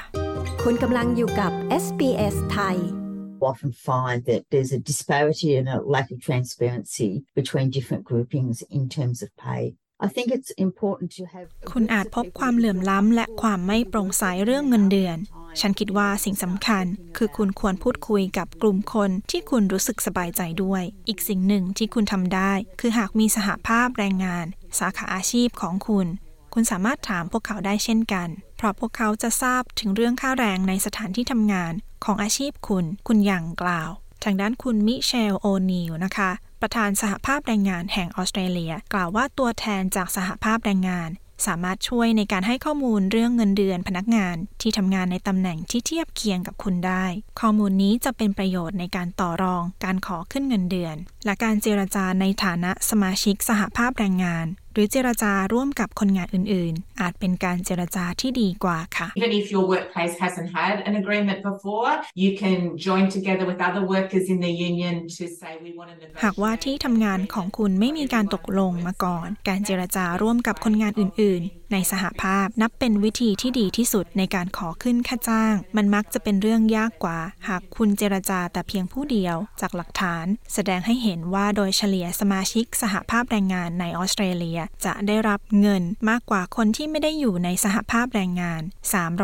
S1: คุณกำลังอยู่กับ SBS ไทย
S13: often find that there's a disparity and a lack of transparency between different groupings in terms of pay. I think it's important to have
S12: คุณอาจพบความเหลื่อมล้ำและความไม่โปร่งใสเรื่องเงินเดือน ฉันคิดว่าสิ่งสำคัญ คือคุณควรพูดคุยกับกลุ่มคนที่คุณรู้สึกสบายใจด้วย อีกสิ่งหนึ่งที่คุณทำได้ คือหากมีสหภาพแรงงาน สาขาอาชีพของคุณ คุณสามารถถามพวกเขาได้เช่นกัน เพราะพวกเขาจะทราบถึงเรื่องค่าแรงในสถานที่ทำงาน ของอาชีพคุณ คุณอย่างกล่าว ทางด้านคุณมิเชลโอนีลนะคะประธานสหภาพแรงงานแห่งออสเตรเลีย กล่าวว่าตัวแทนจากสหภาพแรงงาน สามารถช่วยในการให้ข้อมูลเรื่องเงินเดือนพนักงาน ที่ทำงานในตำแหน่งที่เทียบเคียงกับคุณได้ ข้อมูลนี้จะเป็นประโยชน์ในการต่อรอง การขอขึ้นเงินเดือน และการเจรจาในฐานะสมาชิกสหภาพแรงงาน หรือเจรจาร่วมกับคนงานอื่นๆ อาจเป็นการเจรจาที่ดีกว่าค่ะ
S9: Even if your workplace hasn't had an agreement before, you can join together with other workers in the union to say we want to negotiate.
S12: หากว่าที่ทำงานของคุณไม่มีการตกลงมาก่อน การเจรจาร่วมกับคนงานอื่นๆ ในสหภาพนับเป็นวิธีที่ดีที่สุดในการขอขึ้นค่าจ้าง มันมักจะเป็นเรื่องยากกว่า หากคุณเจรจาแต่เพียงผู้เดียวจากหลักฐาน แสดงให้เห็นว่าโดยเฉลี่ยสมาชิกสหภาพแรงงานในออสเตรเลียจะได้รับเงินมากกว่าคนที่ไม่ได้อยู่ในสหภาพแรงงาน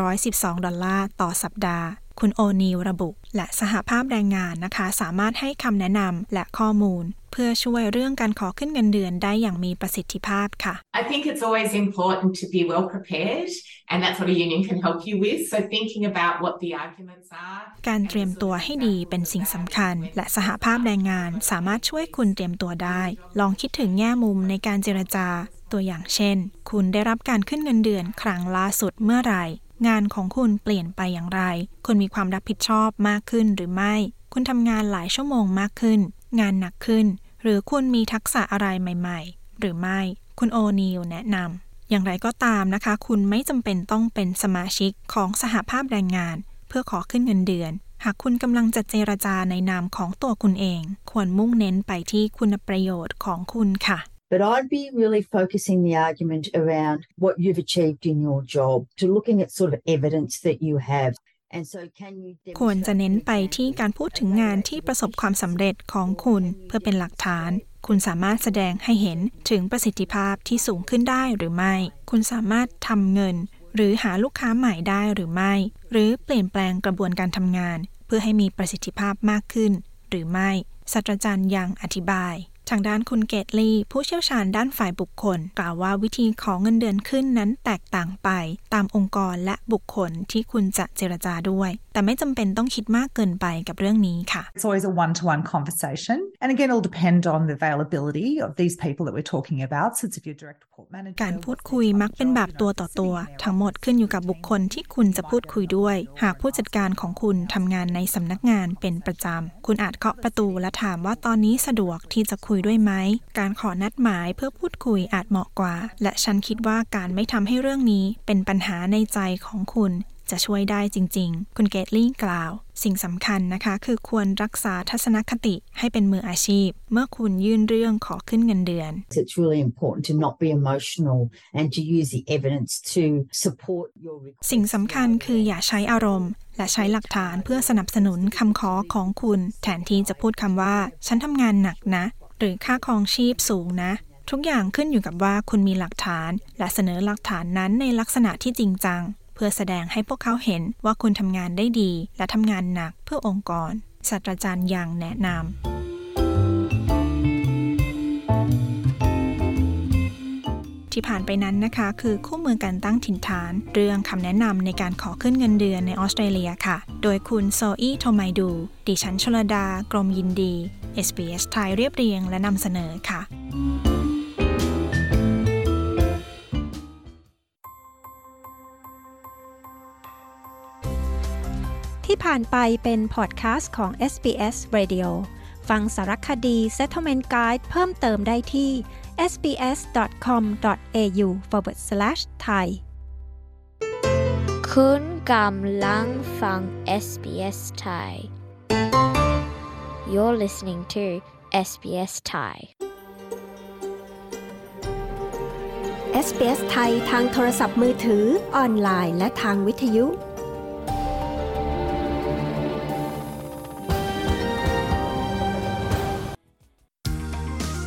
S12: 312 ดอลลาร์ต่อสัปดาห์คุณโอนีลระบุ และสหภาพแรงงานนะคะ สามารถให้คำแนะนำและข้อมูล เพื่อช่วยเรื่องการขอขึ้นเงินเดือนได้อย่างมีประสิทธิภาพค่ะ
S9: I think it's always important to be well prepared and that's what a union can help you with so thinking about what the arguments are
S12: การเตรียมตัวให้ดีเป็นสิ่งสำคัญ และสหภาพแรงงานสามารถช่วยคุณเตรียมตัวได้ ลองคิดถึงแง่มุมในการเจรจา ตัวอย่างเช่น คุณได้รับการขึ้นเงินเดือนครั้งล่าสุดเมื่อไหร่งานของคุณเปลี่ยนไปอย่างไร คุณมีความรับผิดชอบมากขึ้นหรือไม่ คุณทำงานหลายชั่วโมงมากขึ้น งานหนักขึ้น หรือคุณมีทักษะอะไรใหม่ๆ หรือไม่ คุณโอนิลแนะนำ อย่างไรก็ตามนะคะ คุณไม่จำเป็นต้องเป็นสมาชิกของสหภาพแรงงาน เพื่อขอขึ้นเงินเดือน หากคุณกำลังจะเจรจาในนามของตัวคุณเอง ควรมุ่งเน้นไปที่คุณประโยชน์ของคุณค่ะ
S13: But I'd be really focusing the argument around what you've achieved in your job, to looking at sort of evidence that you have. And so can you
S12: ควรจะเน้นไปที่การพูดถึงงานที่ประสบความสำเร็จของคุณเพื่อเป็นหลักฐาน คุณสามารถแสดงให้เห็นถึงประสิทธิภาพที่สูงขึ้นได้หรือไม่ คุณสามารถทำเงิน หรือหาลูกค้าใหม่ได้หรือไม่ หรือเปลี่ยนแปลงกระบวนการทำงาน เพื่อให้มีประสิทธิภาพมากขึ้น หรือไม่ศาสตราจารย์ยังอธิบาย ทางด้านคุณเกตลีผู้เชี่ยวชาญด้านฝ่ายบุคคล กล่าวว่าวิธีของเงินเดือนขึ้นนั้นแตกต่างไป ตามองค์กรและบุคคลที่คุณจะเจรจาด้วย แต่ไม่จำเป็นต้องคิดมากเกินไปกับเรื่องนี้ค่ะ
S2: It's always a one to one conversation. And again, it'll depend on the availability of these people that we're talking about. So it's if you're direct report manager.
S12: การพูดคุยมักเป็นแบบตัวต่อตัว ทั้งหมดขึ้นอยู่กับบุคคลที่คุณจะพูดคุยด้วย หากผู้จัดการของคุณทำงานในสำนักงานเป็นประจำคุณอาจเคาะประตูและถามว่าตอนนี้สะดวกที่จะคุยด้วยไหม การขอนัดหมายเพื่อพูดคุยอาจเหมาะกว่า และฉันคิดว่าการไม่ทำให้เรื่องนี้เป็นปัญหาในใจของคุณจะช่วยได้จริง ๆ คุณเกตลี่กล่าว สิ่งสำคัญนะคะคือควรรักษาทัศนคติให้เป็นมืออาชีพ เมื่อคุณยื่นเรื่องขอขึ้นเงินเดือน
S13: It's really important to not be emotional and to use the evidence to support your request.
S12: สิ่งสำคัญคืออย่าใช้อารมณ์ และใช้หลักฐานเพื่อสนับสนุนคำขอของคุณ แทนที่จะพูดคำว่า ฉันทำงานหนักนะ หรือค่าครองชีพสูงนะ ทุกอย่างขึ้นอยู่กับว่าคุณมีหลักฐาน และเสนอหลักฐานนั้นในลักษณะที่จริงจัง เพื่อแสดงให้พวกเขาเห็นว่าคุณทำงานได้ดี และทำงานหนักเพื่อองค์กรศาสตราจารย์ยังแนะนำ ที่ผ่านไปนั้นนะคะ คือคู่มือการตั้งถิ่นฐาน เรื่องคำแนะนำในการขอขึ้นเงินเดือนในออสเตรเลียค่ะ โดยคุณโซอี้โทไมดู ดิฉันชลดา กรมยินดี SBS ไทยเรียบเรียงและนำเสนอค่ะ
S1: ที่ผ่านไปเป็นพอดแคสต์ของ SBS Radio ฟังสารคดี Settlement Guide เพิ่มเติมได้ที่ sbs.com.au forward slash thai
S14: คุณกำลังฟัง SBS Thai You're listening to SBS Thai
S1: SBS ไทยทางโทรศัพท์มือถือ ออนไลน์ และทางวิทยุ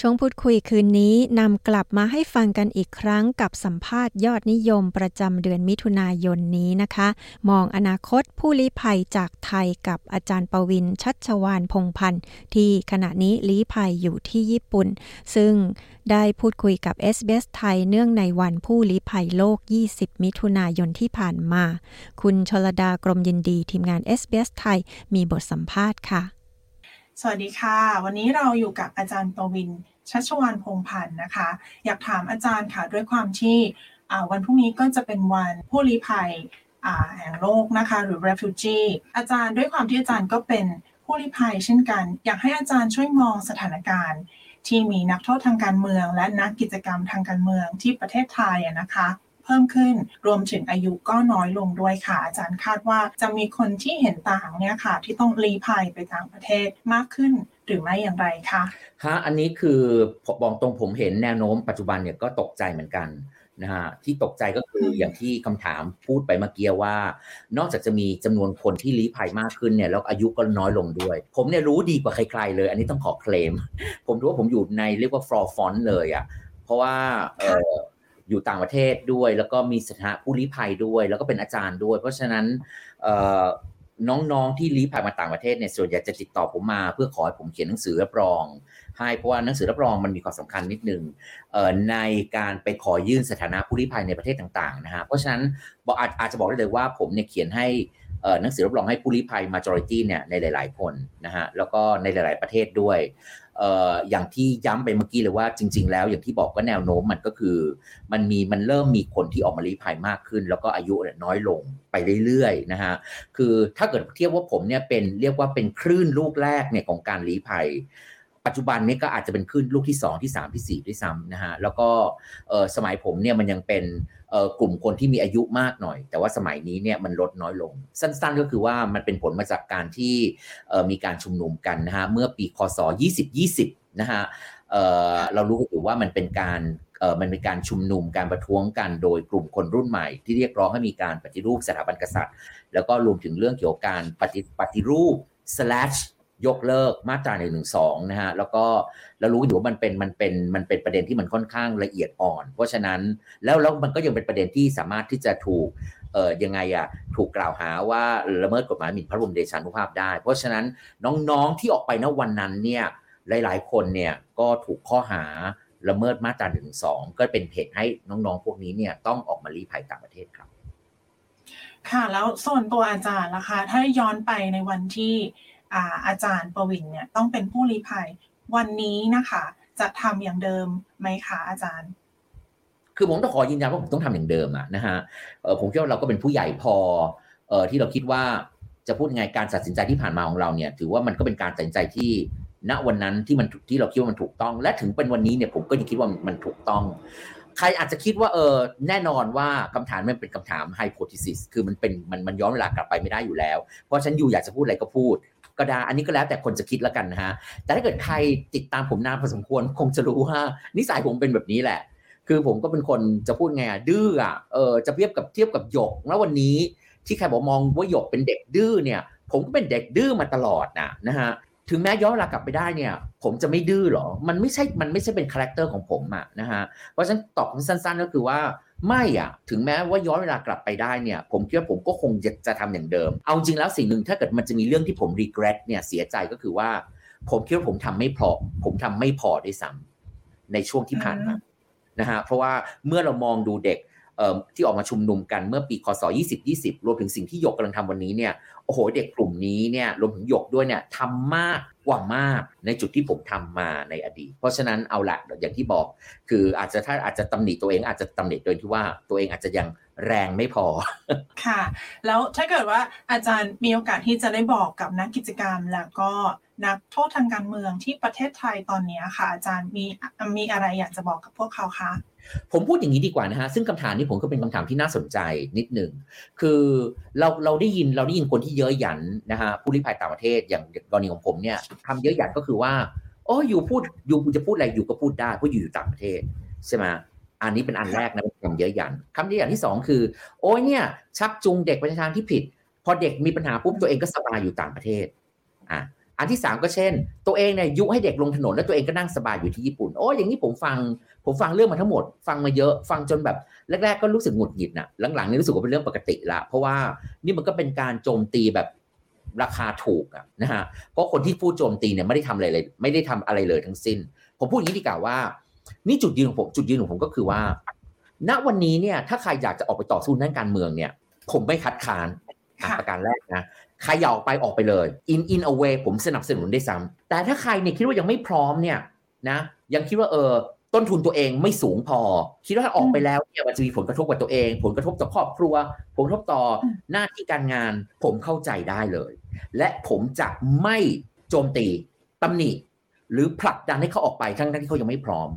S1: ช่วงพูดคุยคืนนี้นำกลับมาให้ฟังกันอีกครั้งกับสัมภาษณ์ยอดนิยมประจำเดือนมิถุนายนนี้นะคะ มองอนาคตผู้ลี้ภัยจากไทยกับอาจารย์ปวินชัชวานพงพันธ์ที่ขณะนี้ลี้ภัยอยู่ที่ญี่ปุ่น ซึ่งได้พูดคุยกับ s อ s ไทยเนื่องในวันผู้ลี้ภัยโลก 20 มิถุนายนที่ผ่านมา คุณชลดากรมยินดีทีมงาน s อ s ไทยมีบทสัมภาษณ์ค่ะ
S15: สวัสดีค่ะ วันนี้เราอยู่กับอาจารย์ปวินชัชวานพงพันธ์นะคะ อยากถามอาจารย์ค่ะด้วยความที่วันพรุ่งนี้ก็จะเป็นวันผู้ลี้ภัยแห่งโลกนะคะ หรือ refugee อาจารย์ด้วยความที่อาจารย์ก็เป็นผู้ลี้ภัยเช่นกัน อยากให้อาจารย์ช่วยมองสถานการณ์ ที่มีนักโทษทางการเมือง และนักกิจกรรมทางการเมืองที่ประเทศไทยนะคะ เพิ่มขึ้น รวมถึงอายุก็น้อยลงด้วยค่ะ อาจารย์คาดว่าจะมีคนที่เห็นต่างเนี่ยค่ะ ที่ต้องลี้ภัยไปต่างประเทศมากขึ้นหรือไม่อย่างไรคะ
S3: ฮะอันนี้คือบอกตรงผมเห็นแนวโน้มปัจจุบันเนี่ยก็ตกใจเหมือนกันนะฮะที่ตกใจก็คืออย่างที่คำถามพูดไปเมื่อกี้ว่า นอกจากจะมีจำนวนคนที่ลี้ภัยมากขึ้นเนี่ยแล้วอายุก็น้อยลงด้วย ผมเนี่ยรู้ดีกว่าใครๆเลย อันนี้ต้องขอเคลม ผมรู้ว่าผมอยู่ในเรียกว่า forefront เลยอะ่ะเพราะว่าเออ อยู่ต่างประเทศด้วย แล้วก็มีสถานะผู้ลี้ภัยด้วย แล้วก็เป็นอาจารย์ด้วย เพราะฉะนั้นน้องๆที่ลี้ภัยมาต่างประเทศเนี่ยส่วนใหญ่จะติดต่อผมมา เพื่อขอให้ผมเขียนหนังสือรับรอง ให้เพราะว่าหนังสือรับรองมันมีความสำคัญนิดนึงในการไปขอยื่นสถานะผู้ลี้ภัยในประเทศต่างๆนะฮะเพราะฉะนั้นบอกอาจจะบอกได้เลยว่าผมเนี่ยเขียนให้ หนังสือรับรองให้ผู้ลี้ภัย majority เนี่ยในหลาย ๆ คนนะฮะแล้วก็ในหลาย ๆ ประเทศด้วยอย่างที่ย้ำไปเมื่อกี้เลยว่าจริง ๆ แล้วอย่างที่บอกก็แนวโน้มมันก็คือ มันมีมันเริ่มมีคนที่ออกมาลี้ภัยมากขึ้น แล้วก็อายุน้อยลงไปเรื่อยๆนะฮะคือถ้าเกิดเทียบว่าผมเนี่ยเป็นเรียกว่าเป็นคลื่นลูกแรกเนี่ยของการลี้ภัย ปัจจุบันนี้ก็อาจจะเป็นขึ้นลูกที่ 2 ที่ 3 ที่ 4 ด้วยซ้ำนะฮะแล้วก็สมัยผมเนี่ยมันยังเป็นกลุ่มคนที่มีอายุมากหน่อย แต่ว่าสมัยนี้เนี่ยมันลดน้อยลง สั้นๆก็คือว่ามันเป็นผลมาจากการที่มีการชุมนุมกันนะฮะเมื่อปีคศ 2020 นะฮะเรารู้กันอยู่ว่ามันเป็นการมันเป็นการชุมนุมการประท้วงกันโดยกลุ่มคนรุ่นใหม่ ที่เรียกร้องให้มีการปฏิรูปสถาบันกษัตริย์ แล้วก็รวมถึงเรื่องเกี่ยวกับการปฏิปฏิรูป slash ยกเลิกมาตราหนึ่งหนึ่งสองนะฮะแล้วก็เรารู้อยู่ว่ามันเป็นมันเป็นมันเป็นประเด็นที่มันค่อนข้างละเอียดอ่อน เพราะฉะนั้นแล้วแล้วมันก็ยังเป็นประเด็นที่สามารถที่จะถูกเอ่อยังไงอะถูกกล่าวหาว่าละเมิดกฎหมายหมิ่นพระบรมเดชานุภาพได้ เพราะฉะนั้นน้องๆที่ออกไปณวันนั้นเนี่ยหลาย ๆ คนเนี่ยก็ถูกข้อหาละเมิดมาตราหนึ่งสองก็เป็นเหตุให้น้องๆ พวกนี้เนี่ยต้องออกมาลี้ภัยต่างประเทศครับ
S15: ค่ะ แล้วส่วนตัวอาจารย์ล่ะคะ ถ้าย้อนไปในวันที่ อาจารย์ประวินเนี่ยต้องเป็นผู้ลี้ภัยวันนี้นะคะ จะทำอย่างเดิมไหมคะอาจารย์
S3: คือผมต้องขอยืนยันว่าผมต้องทำอย่างเดิมอะนะฮะผมคิดว่าเราก็เป็นผู้ใหญ่พอเอที่เราคิดว่าจะพูดยังไงการตัดสินใจที่ผ่านมาของเราเนี่ย ถือว่ามันก็เป็นการตัดสินใจที่ณวันนั้นที่มันที่เราคิดว่ามันถูกต้อง และถึงเป็นวันนี้เนี่ยผมก็ยังคิดว่ามันถูกต้อง ใครอาจจะคิดว่าเออแน่นอนว่าคำถามมันเป็นคำถามไฮโพทิซิสคือมันเป็นมันมันย้อนเวลากลับไปไม่ได้อยู่แล้ว เพราะฉันอยู่อยากจะพูดอะไรก็พูด ก็ได้อันนี้ก็แล้วแต่คนจะคิดแล้วกันนะฮะแต่ถ้าเกิดใครติดตามผมนานพอสมควรคงจะรู้ว่านิสัยผมเป็นแบบนี้แหละ คือผมก็เป็นคนจะพูดไงอะดื้ออะเออจะเทียบกับเทียบกับหยกแล้ววันนี้ที่ใครบอกมองว่าหยกเป็นเด็กดื้อเนี่ย ผมก็เป็นเด็กดื้อมาตลอดนะนะฮะถึงแม้ย้อนเวลากลับไปได้เนี่ย ผมจะไม่ดื้อหรอ มันไม่ใช่ มันไม่ใช่เป็นคาแรคเตอร์ของผมอะนะฮะ เพราะฉะนั้นตอบสั้นๆก็คือว่า ไม่อะถึงแม้ว่าย้อนเวลากลับไปได้เนี่ย ผมคิดว่าผมก็คงจะจะทำอย่างเดิม เอาจริงแล้วสิ่งหนึ่งถ้าเกิดมันจะมีเรื่องที่ผม regret เนี่ยเสียใจก็คือว่า ผมคิดว่าผมทำไม่พอ ผมทำไม่พอด้วยซ้ำในช่วงที่ผ่านมานะฮะเพราะว่าเมื่อเรามองดูเด็ก ที่ออกมาชุมนุมกันเมื่อปีคศ2020 รวมถึงสิ่งที่หยกกำลังทำวันนี้เนี่ยโอ้โหเด็กกลุ่มนี้เนี่ยรวมถึงหยกด้วยเนี่ยทำมากกว่ามากในจุดที่ผมทำมาในอดีต เพราะฉะนั้นเอาละอย่างที่บอก คืออาจจะถ้าอาจจะตำหนิตัวเองอาจจะตำหนิโดยที่ว่าตัวเองอาจจะยัง แรงไม่พอ
S15: ค่ะ แล้วถ้าเกิดว่าอาจารย์มีโอกาสที่จะได้บอกกับนักกิจกรรม แล้วก็นักโทษทางการเมืองที่ประเทศไทยตอนนี้ค่ะ อาจารย์มีมีอะไรอยากจะบอกกับพวกเขาคะ
S3: ผมพูดอย่างนี้ดีกว่านะฮะซึ่งคำถามนี้ผมก็เป็นคำถามที่น่าสนใจนิดหนึ่งคือเราเราได้ยินเราได้ยินคนที่เยอะหยันนะฮะผู้ลี้ภัยต่างประเทศอย่างกรณีของผมเนี่ยทำเยอะหยันก็คือว่าโอ้อยู่พูดอยู่จะพูดอะไรอยู่ก็พูดได้เพราะอยู่อยู่ต่างประเทศใช่ไหม อันนี้เป็นอันแรกนะคำเยอะหยันคำเยอะหยันที่สองคือ โอ้ยเนี่ย ชักจูงเด็กไปในทางที่ผิด พอเด็กมีปัญหาปุ๊บตัวเองก็สบายอยู่ต่างประเทศอะอันที่สามก็เช่น ตัวเองเนี่ยยุให้เด็กลงถนนแล้วตัวเองก็นั่งสบายอยู่ที่ญี่ปุ่นโอ้ยอย่างนี้ผมฟัง ผมฟังเรื่องมาทั้งหมด ฟังมาเยอะฟังจนแบบแรก ๆ ก็รู้สึกหงุดหงิดนะหลังๆนี่รู้สึกว่าเป็นเรื่องปกติละเพราะว่านี่มันก็เป็นการโจมตีแบบราคาถูกอะนะฮะเพราะคนที่พูดโจมตีเนี่ยไม่ได้ทำอะไรเลย ไม่ได้ทำอะไรเลยทั้งสิ้น ผมพูดอย่างนี้ดีกว่าว่า นี่จุดยืนของผมจุดยืนของผมก็คือว่า ณวันนี้เนี่ย ถ้าใครอยากจะออกไปต่อสู้ด้านการเมืองเนี่ย ผมไม่คัดค้านประการแรกนะใครอยากออกไปออกไปเลย in in a way ผมสนับสนุนได้ซ้ำแต่ถ้าใครเนี่ยคิดว่ายังไม่พร้อมเนี่ยนะยังคิดว่าเออต้นทุนตัวเองไม่สูงพอ คิดว่าถ้าออกไปแล้วเนี่ยมันจะมีผลกระทบกับตัวเอง ผลกระทบต่อครอบครัว ผลกระทบต่อหน้าที่การงาน ผมเข้าใจได้เลย และผมจะไม่โจมตีตำหนิ หรือผลักดันให้เขาออกไปทั้งที่เขายังไม่พร้อม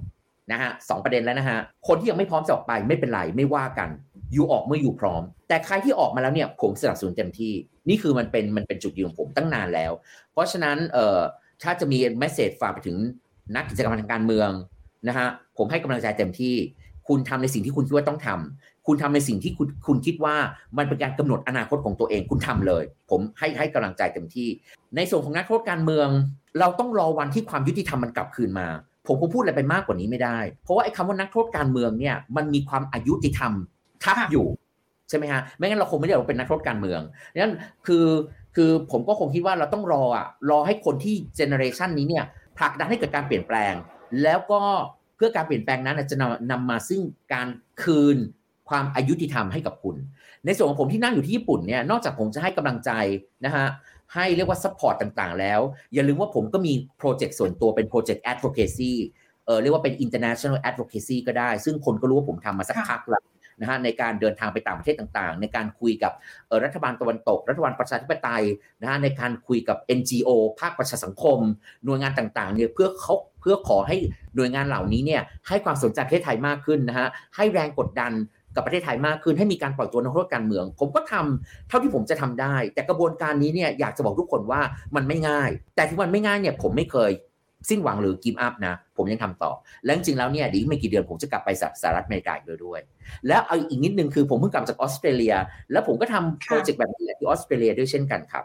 S3: นะฮะสองประเด็นแล้วนะฮะคนที่ยังไม่พร้อมจะออกไปไม่เป็นไรไม่ว่ากันอยู่ออกเมื่ออยู่พร้อม แต่ใครที่ออกมาแล้วเนี่ยผมสนับสนุนเต็มที่ นี่คือมันเป็นมันเป็นจุดยืนของผมตั้งนานแล้ว เพราะฉะนั้นเอ่อถ้าจะมีเมสเซจฝากไปถึงนักกิจกรรมทางการเมืองนะฮะผมให้กำลังใจเต็มที่ คุณทำในสิ่งที่คุณคิดว่าต้องทำคุณทำในสิ่งที่คุณคุณคิดว่ามันเป็นการกำหนดอนาคตของตัวเองคุณทำเลย ผมให้ให้กำลังใจเต็มที่ ในส่วนของนักโทษการเมือง เราต้องรอวันที่ความยุติธรรมมันกลับคืนมา ผมคงพูดอะไรไปมากกว่านี้ไม่ได้ เพราะว่าไอ้คำว่านักโทษการเมืองเนี่ยมันมีความอายุติธรรมทับอยู่ใช่ไหมฮะไม่งั้นเราคงไม่ได้เราเป็นนักโทษการเมืองดังนั้นคือคือผมก็คงคิดว่าเราต้องรออะรอให้คนที่เจเนอเรชันนี้เนี่ยผลักดันให้เกิดการเปลี่ยนแปลง แล้วก็เพื่อการเปลี่ยนแปลงนั้นจะนำนำมาซึ่งการคืนความอายุติธรรมให้กับคุณ ในส่วนของผมที่นั่งอยู่ที่ญี่ปุ่นเนี่ยนอกจากผมจะให้กำลังใจนะฮะ ให้เรียกว่า support ต่างๆ แล้ว อย่าลืมว่าผมก็มีโปรเจกต์ส่วนตัวเป็นโปรเจกต์ advocacy เออเรียกว่าเป็น international advocacy ก็ได้ ซึ่งคนก็รู้ว่าผมทำมาสักพักแล้วนะฮะในการเดินทางไปต่างประเทศต่างๆ ในการคุยกับรัฐบาลตะวันตก รัฐบาลประชาธิปไตยนะฮะในการคุยกับ NGO ภาคประชาสังคม หน่วยงานต่างๆเนี่ยเพื่อเขาเพื่อขอให้หน่วยงานเหล่านี้เนี่ยให้ความสนใจประเทศไทยมากขึ้นนะฮะให้แรงกดดัน กับประเทศไทยมากขึ้นให้มีการปล่อยตัวนักโทษการเมือง ผมก็ทำเท่าที่ผมจะทำได้ แต่กระบวนการนี้เนี่ยอยากจะบอกทุกคนว่ามันไม่ง่าย แต่ที่มันไม่ง่ายเนี่ยผมไม่เคยสิ้นหวังหรือกิมอัพนะ ผมยังทำต่อ และจริงๆแล้วเนี่ยดีไม่กี่เดือนผมจะกลับไปสหรัฐอเมริกาอีกด้วย แล้วเอาอีกนิดนึงคือผมเพิ่งกลับจากออสเตรเลีย แล้วผมก็ทำโปรเจกต์แบบนี้ที่ออสเตรเลียด้วยเช่นกันครับ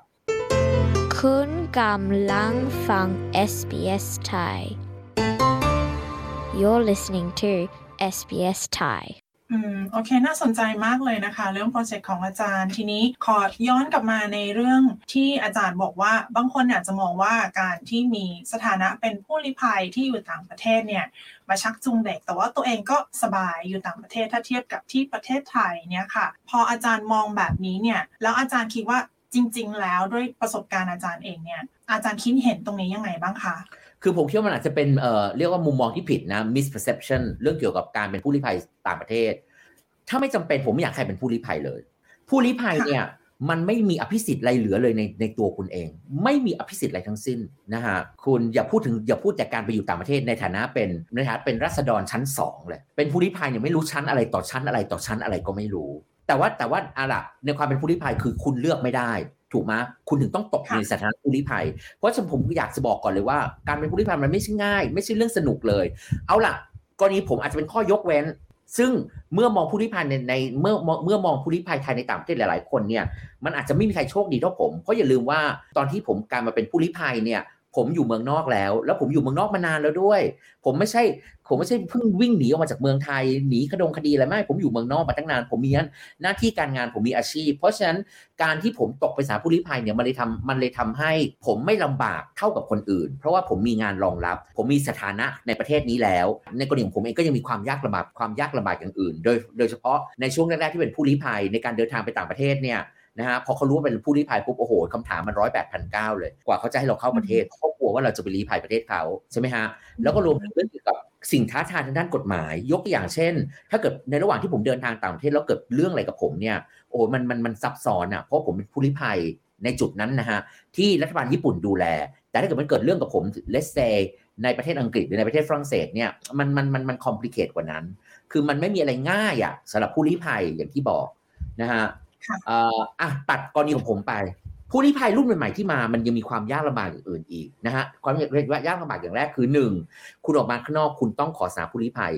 S14: คุณกำลังฟัง SBS Thai You're listening to SBS Thai
S15: อืมโอเคน่าสนใจมากเลยนะคะ เรื่องโปรเจกต์ของอาจารย์ทีนี้ขอย้อนกลับมาในเรื่องที่อาจารย์บอกว่าบางคนอาจจะมองว่าการที่มีสถานะเป็นผู้ลี้ภัยที่อยู่ต่างประเทศเนี่ยมาชักจูงเด็ก แต่ว่าตัวเองก็สบายอยู่ต่างประเทศถ้าเทียบกับที่ประเทศไทยเนี่ยค่ะ พออาจารย์มองแบบนี้เนี่ยแล้วอาจารย์คิดว่าจริง ๆ แล้วด้วยประสบการณ์อาจารย์เองเนี่ยอาจารย์คิดเห็นตรงนี้ยังไงบ้างคะ
S3: คือผมคิดว่ามันอาจจะเป็นเอ่อเรียกว่ามุมมองที่ผิดนะ misperception เรื่องเกี่ยวกับการเป็นผู้ลี้ภัยต่างประเทศ ถ้าไม่จำเป็นผมไม่อยากใครเป็นผู้ลี้ภัยเลย ผู้ลี้ภัยเนี่ยมันไม่มีอภิสิทธิ์อะไรเหลือเลยในในตัวคุณเอง ไม่มีอภิสิทธิ์อะไรทั้งสิ้นนะฮะคุณอย่าพูดถึงอย่าพูดแต่การไปอยู่ต่างประเทศในฐานะเป็นในฐานะเป็นรัษฎรชั้นสองเลย เป็นผู้ลี้ภัยเนี่ยไม่รู้ชั้นอะไรต่อชั้นอะไรต่อชั้นอะไรก็ไม่รู้ แต่ว่าแต่ว่าอะไรในความเป็นผู้ลี้ภัยคือคุณเลือกไม่ได้ ถูกไหมคุณถึงต้องตกในสถานะผู้ลี้ภัย เพราะฉะนั้นผมอยากจะบอกก่อนเลยว่า การเป็นผู้ลี้ภัยมันไม่ใช่ง่าย ไม่ใช่เรื่องสนุกเลย เอาล่ะกรณีผมอาจจะเป็นข้อยกเว้น ซึ่งเมื่อมองผู้ลี้ภัยในในเมื่อเมื่อมองผู้ลี้ภัยไทยในต่างประเทศหลาย ๆ คนเนี่ยมันอาจจะไม่มีใครโชคดีเท่าผมเพราะอย่าลืมว่าตอนที่ผมการมาเป็นผู้ลี้ภัยเนี่ย ผมอยู่เมืองนอกแล้ว แล้วผมอยู่เมืองนอกมานานแล้วด้วย ผมไม่ใช่ ผมไม่ใช่เพิ่งวิ่งหนีออกมาจากเมืองไทยหนีคดงคดีอะไรไม่ผมอยู่เมืองนอกมาตั้งนาน ผมมีหน้าที่การงานผมมีอาชีพ เพราะฉะนั้นการที่ผมตกเป็นสาผู้ลี้ภัยเนี่ยมันเลยทำมันเลยทำให้ ผมไม่ลำบากเท่ากับคนอื่น เพราะว่าผมมีงานรองรับ ผมมีสถานะในประเทศนี้แล้ว ในกรณีของผมเองก็ยังมีความยากลำบากความยากลำบากอย่างอื่น โดยโดยเฉพาะในช่วงแรกๆที่เป็นผู้ลี้ภัยในการเดินทางไปต่างประเทศเนี่ย นะฮะพอเขารู้ว่าเป็นผู้ลี้ภัยปุ๊บโอ้โหคำถามมันร้อยแปดพันเก้าเลย กว่าเขาจะให้เราเข้าประเทศเขากลัวว่าเราจะไปลี้ภัยประเทศเขาใช่ไหมฮะแล้วก็รวมถึงเรื่องเกี่ยวกับสิ่งท้าทายทางด้านกฎหมาย ยกตัวอย่างเช่น ถ้าเกิดในระหว่างที่ผมเดินทางต่างประเทศแล้วเกิดเรื่องอะไรกับผมเนี่ยโอ้มันมันมันซับซ้อนอะเพราะผมเป็นผู้ลี้ภัยในจุดนั้นนะฮะที่รัฐบาลญี่ปุ่นดูแล แต่ถ้าเกิดมันเกิดเรื่องกับผมเลสเซในประเทศอังกฤษหรือในประเทศฝรั่งเศสเนี่ยมันมันมันมันคอมพลีเคทกว่านั้น คือมันไม่มีอะไรง่ายอะสำหรับผู้ลี้ภัยอย่างที่บอกนะฮะ อะตัดกรณีของผมไป ผู้ลี้ภัยรุ่นใหม่ๆที่มามันยังมีความยากลำบากอย่างอื่นอีกนะฮะความยากลำบากอย่างแรกคือหนึ่งคุณออกมาข้างนอกคุณต้องขอสาผู้ลี้ภัย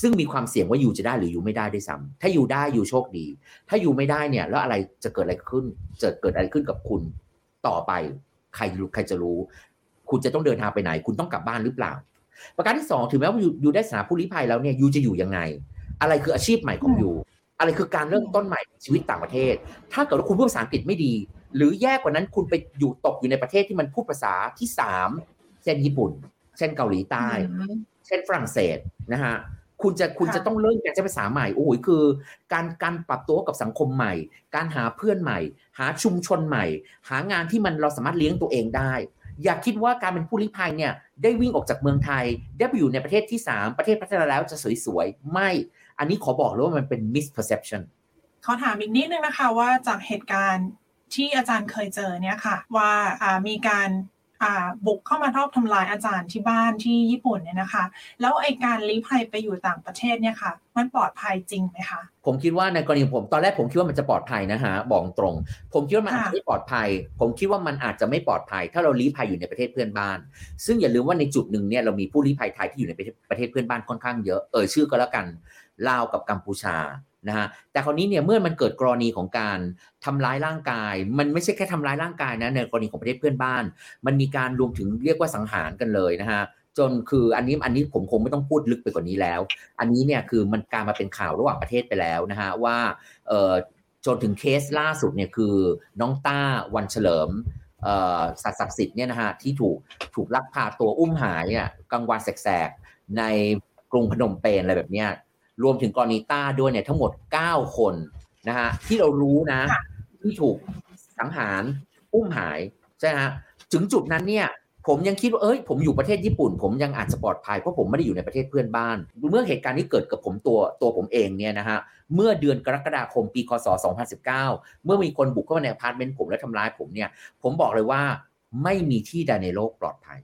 S3: ซึ่งมีความเสี่ยงว่าอยู่จะได้หรืออยู่ไม่ได้ด้วยซ้ำถ้าอยู่ได้อยู่โชคดี ถ้าอยู่ไม่ได้เนี่ย แล้วอะไรจะเกิดอะไรขึ้น จะเกิดอะไรขึ้นกับคุณต่อไป ใครรู้ใครจะรู้ คุณจะต้องเดินทางไปไหน คุณต้องกลับบ้านหรือเปล่า ประการที่สองถึงแม้ว่าอยู่ได้สาผู้ลี้ภัยแล้วเนี่ยยูจะอยู่ยังไง อะไรคืออาชีพใหม่ของยู อะไรคือการเริ่มต้นใหม่ชีวิตต่างประเทศ ถ้าเกิดว่าคุณพูดภาษาอังกฤษไม่ดี หรือแย่กว่านั้นคุณไปอยู่ตกอยู่ในประเทศที่มันพูดภาษาที่สามเช่นญี่ปุ่น เช่นเกาหลีใต้ เช่นฝรั่งเศสนะฮะคุณจะคุณจะต้องเริ่มการใช้ภาษาใหม่โอ้ยคือ การการปรับตัวกับสังคมใหม่ การหาเพื่อนใหม่ หาชุมชนใหม่ หางานที่มันเราสามารถเลี้ยงตัวเองได้ อย่าคิดว่าการเป็นผู้ลี้ภัยเนี่ยได้วิ่งออกจากเมืองไทย ได้ไปอยู่ในประเทศที่ 3 ประเทศพัฒนาแล้วจะสวยๆไม่ อันนี้ขอบอกเลยว่ามันเป็น misperception
S15: ขอถามอีกนิดนึงนะคะว่าจากเหตุการณ์ที่อาจารย์เคยเจอเนี่ยค่ะ ว่ามีการบุกเข้ามารอบทำลายอาจารย์ที่บ้านที่ญี่ปุ่นเนี่ยนะคะ แล้วไอการลี้ภัยไปอยู่ต่างประเทศเนี่ยค่ะ มันปลอดภัยจริงไหมคะ
S3: ผมคิดว่าในกรณีผมตอนแรกผมคิดว่ามันจะปลอดภัยนะฮะบอกตรง ผมคิดว่ามันอาจจะไม่ปลอดภัย ผมคิดว่ามันอาจจะไม่ปลอดภัย ถ้าเราลี้ภัยอยู่ในประเทศเพื่อนบ้าน ซึ่งอย่าลืมว่าในจุดหนึ่งเนี่ยเรามีผู้ลี้ภัยไทยที่อยู่ในประเทศเพื่อนบ้านค่อนข้างเยอะเออชื่อก็แล้วกัน ลาวกับกัมพูชานะฮะแต่คราวนี้เนี่ยเมื่อมันเกิดกรณีของการทำร้ายร่างกาย มันไม่ใช่แค่ทำร้ายร่างกายนะในกรณีของประเทศเพื่อนบ้าน มันมีการรวมถึงเรียกว่าสังหารกันเลยนะฮะจนคืออันนี้อันนี้ผมคงไม่ต้องพูดลึกไปกว่านี้แล้ว อันนี้เนี่ยคือมันการมาเป็นข่าวระหว่างประเทศไปแล้วนะฮะว่าเอ่อจนถึงเคสล่าสุดเนี่ยคือน้องต้าวันเฉลิมสัตว์ศักดิ์สิทธิ์เนี่ยนะฮะที่ถูกถูกลักพาตัวอุ้มหายเนี่ยกลางวันแสกๆในกรุงพนมเปญอะไรแบบเนี้ย รวมถึงกรณีต้าด้วยเนี่ยทั้งหมด 9 คนนะฮะที่เรารู้นะ ที่ถูกสังหารอุ้มหายใช่ฮะถึงจุดนั้นเนี่ยผมยังคิดว่าเอ้ยผมอยู่ประเทศญี่ปุ่น ผมยังอาจจะปลอดภัยเพราะผมไม่ได้อยู่ในประเทศเพื่อนบ้าน เมื่อเหตุการณ์นี้เกิดกับผมตัวตัวผมเองเนี่ยนะฮะเมื่อเดือนกรกฎาคมปีคศ 2019 เมื่อมีคนบุกเข้ามาในอพาร์ตเมนต์ผมและทำร้ายผมเนี่ย ผมบอกเลยว่าไม่มีที่ใดในโลกปลอดภัย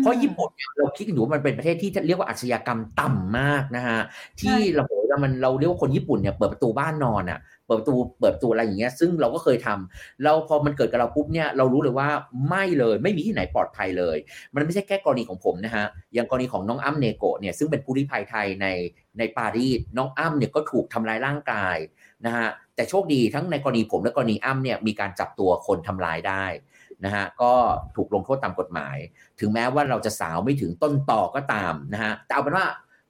S3: เพราะญี่ปุ่นเราคิดกันอยู่ว่ามันเป็นประเทศที่เรียกว่าอาชญากรรมต่ำมากนะฮะที่เราโหมันเราเรียกว่าคนญี่ปุ่นเนี่ยเปิดประตูบ้านนอนอะเปิดประตูเปิดประตูอะไรอย่างเงี้ยซึ่งเราก็เคยทำเราพอมันเกิดกับเราปุ๊บเนี่ยเรารู้เลยว่าไม่เลยไม่มีที่ไหนปลอดภัยเลย มันไม่ใช่แค่กรณีของผมนะฮะอย่างกรณีของน้องอั้มเนโกะเนี่ยซึ่งเป็นผู้ลี้ภัยไทยในในปารีสน้องอ้ำเนี่ยก็ถูกทำลายร่างกายนะฮะแต่โชคดีทั้งในกรณีผมและกรณีอ้ำเนี่ยมีการจับตัวคนทำลายได้ นะฮะก็ถูกลงโทษตามกฎหมาย ถึงแม้ว่าเราจะสาวไม่ถึงต้นต่อก็ตามนะฮะแต่เอาเป็นว่า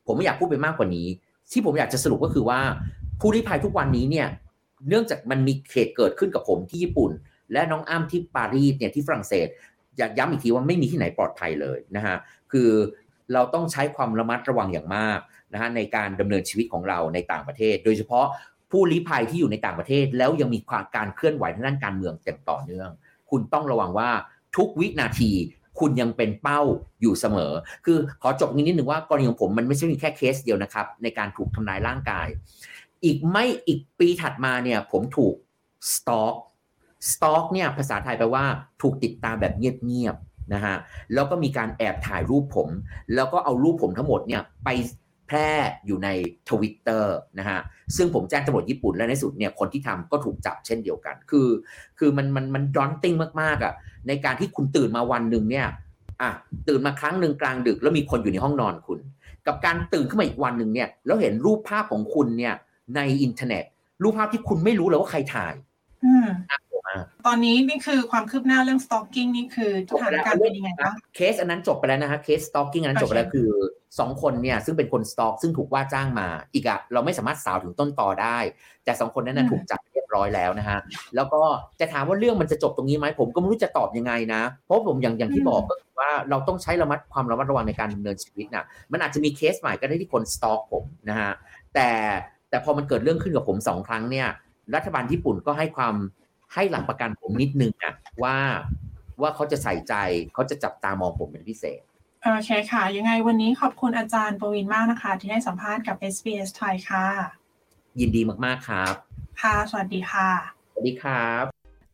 S3: ผมไม่อยากพูดไปมากกว่านี้ ที่ผมอยากจะสรุปก็คือว่า ผู้ลี้ภัยทุกวันนี้เนี่ยเนื่องจากมันมีเหตุเกิดขึ้นกับผมที่ญี่ปุ่น และน้องอ้ำที่ปารีสเนี่ยที่ฝรั่งเศสอยากย้ำอีกทีว่าไม่มีที่ไหนปลอดภัยเลยนะฮะคือเราต้องใช้ความระมัดระวังอย่างมากนะฮะในการดำเนินชีวิตของเราในต่างประเทศ โดยเฉพาะผู้ลี้ภัยที่อยู่ในต่างประเทศ แล้วยังมีการเคลื่อนไหวทางด้านการเมืองอย่างต่อเนื่อง คุณต้องระวังว่าทุกวินาทีคุณยังเป็นเป้าอยู่เสมอ คือขอจบนิดนึงว่ากรณีของผมมันไม่ใช่มีแค่เคสเดียวนะครับ ในการถูกทำลายร่างกาย อีกไม่อีกปีถัดมาเนี่ยผมถูกสต็อกสต็อกเนี่ยภาษาไทยแปลว่าถูกติดตามแบบเงียบๆนะฮะแล้วก็มีการแอบถ่ายรูปผม แล้วก็เอารูปผมทั้งหมดเนี่ยไป แพร่อยู่ในทวิตเตอร์นะฮะซึ่งผมแจ้งตำรวจญี่ปุ่นและในสุดเนี่ยคนที่ทำก็ถูกจับเช่นเดียวกัน คือ คือมันมันมัน daunting มากๆอะในการที่คุณตื่นมาวันหนึ่งเนี่ยอะตื่นมาครั้งหนึ่งกลางดึกแล้วมีคนอยู่ในห้องนอนคุณ กับการตื่นขึ้นมาอีกวันหนึ่งเนี่ยแล้วเห็นรูปภาพของคุณเนี่ยในอินเทอร์เน็ต รูปภาพที่คุณไม่รู้เลยว่าใครถ่ายน่ากลัว มาก
S15: ตอนนี้นี่คือความคืบหน้าเรื่อง stalking นี่คือสถานการณ์เป็นยังไงคะ
S3: เคสอันนั้นจบไปแล้วนะฮะเคส stalking อันนั้นจบไปแล้วคือสองคนเนี่ยซึ่งเป็นคนสต็อกซึ่งถูกว่าจ้างมา อีกอะเราไม่สามารถสาวถึงต้นต่อได้ แต่สองคนนั้นนะถูกจับเรียบร้อยแล้วนะฮะแล้วก็จะถามว่าเรื่องมันจะจบตรงนี้ไหมผมก็ไม่รู้จะตอบยังไงนะ เพราะผมอย่างอย่างที่บอกก็คือว่าเราต้องใช้ระมัดความระมัดระวังในการดำเนินชีวิตนะมันอาจจะมีเคสใหม่ก็ได้ที่คนสต็อกผมนะฮะแต่แต่พอมันเกิดเรื่องขึ้นกับผมสองครั้งเนี่ยรัฐบาลญี่ปุ่นก็ให้ความ ให้หลักประกันผมนิดนึงอะว่าว่าเขาจะใส่ใจเขาจะจับตามองผมเป็นพิเศษ
S15: โอเคค่ะ ยังไงวันนี้ขอบคุณอาจารย์ปวินมากนะคะ ที่ให้สัมภาษณ์กับ SBS ไทยค่ะ
S3: ยินดีมากๆครับ
S15: ค่ะ สวัสดีค่ะ
S3: สวัสดีครับ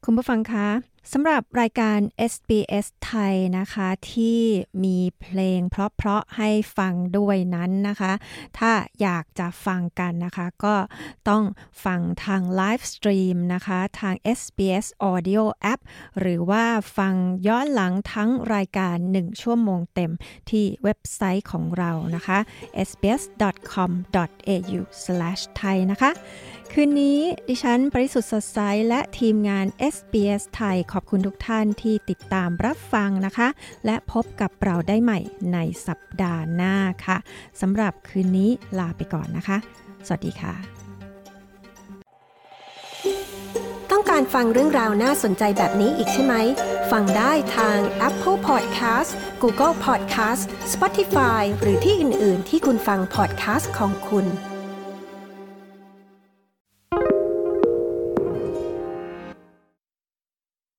S1: คุณผู้ฟังคะ สำหรับรายการ SBS ไทยนะคะ ที่มีเพลงเพราะๆให้ฟังด้วยนั้นนะคะ ถ้าอยากจะฟังกันนะคะ ก็ต้องฟังทาง live stream นะคะ ทาง SBS Audio App หรือว่าฟังย้อนหลังทั้งรายการ 1 ชั่วโมงเต็มที่เว็บไซต์ของเรานะคะ sbs.com.au/thai นะคะ คืนนี้ดิฉันปริสุทธ์สดใสและทีมงาน SBS ไทย ขอบคุณทุกท่านที่ติดตามรับฟังนะคะ และพบกับเราได้ใหม่ในสัปดาห์หน้าค่ะสำหรับคืนนี้ลาไปก่อนนะคะ สวัสดีค่ะ
S16: ต้องการฟังเรื่องราวน่าสนใจแบบนี้อีกใช่ไหม ฟังได้ทาง Apple Podcast Google Podcast Spotify หรือที่อื่น ๆ ที่คุณฟัง podcast ของคุณ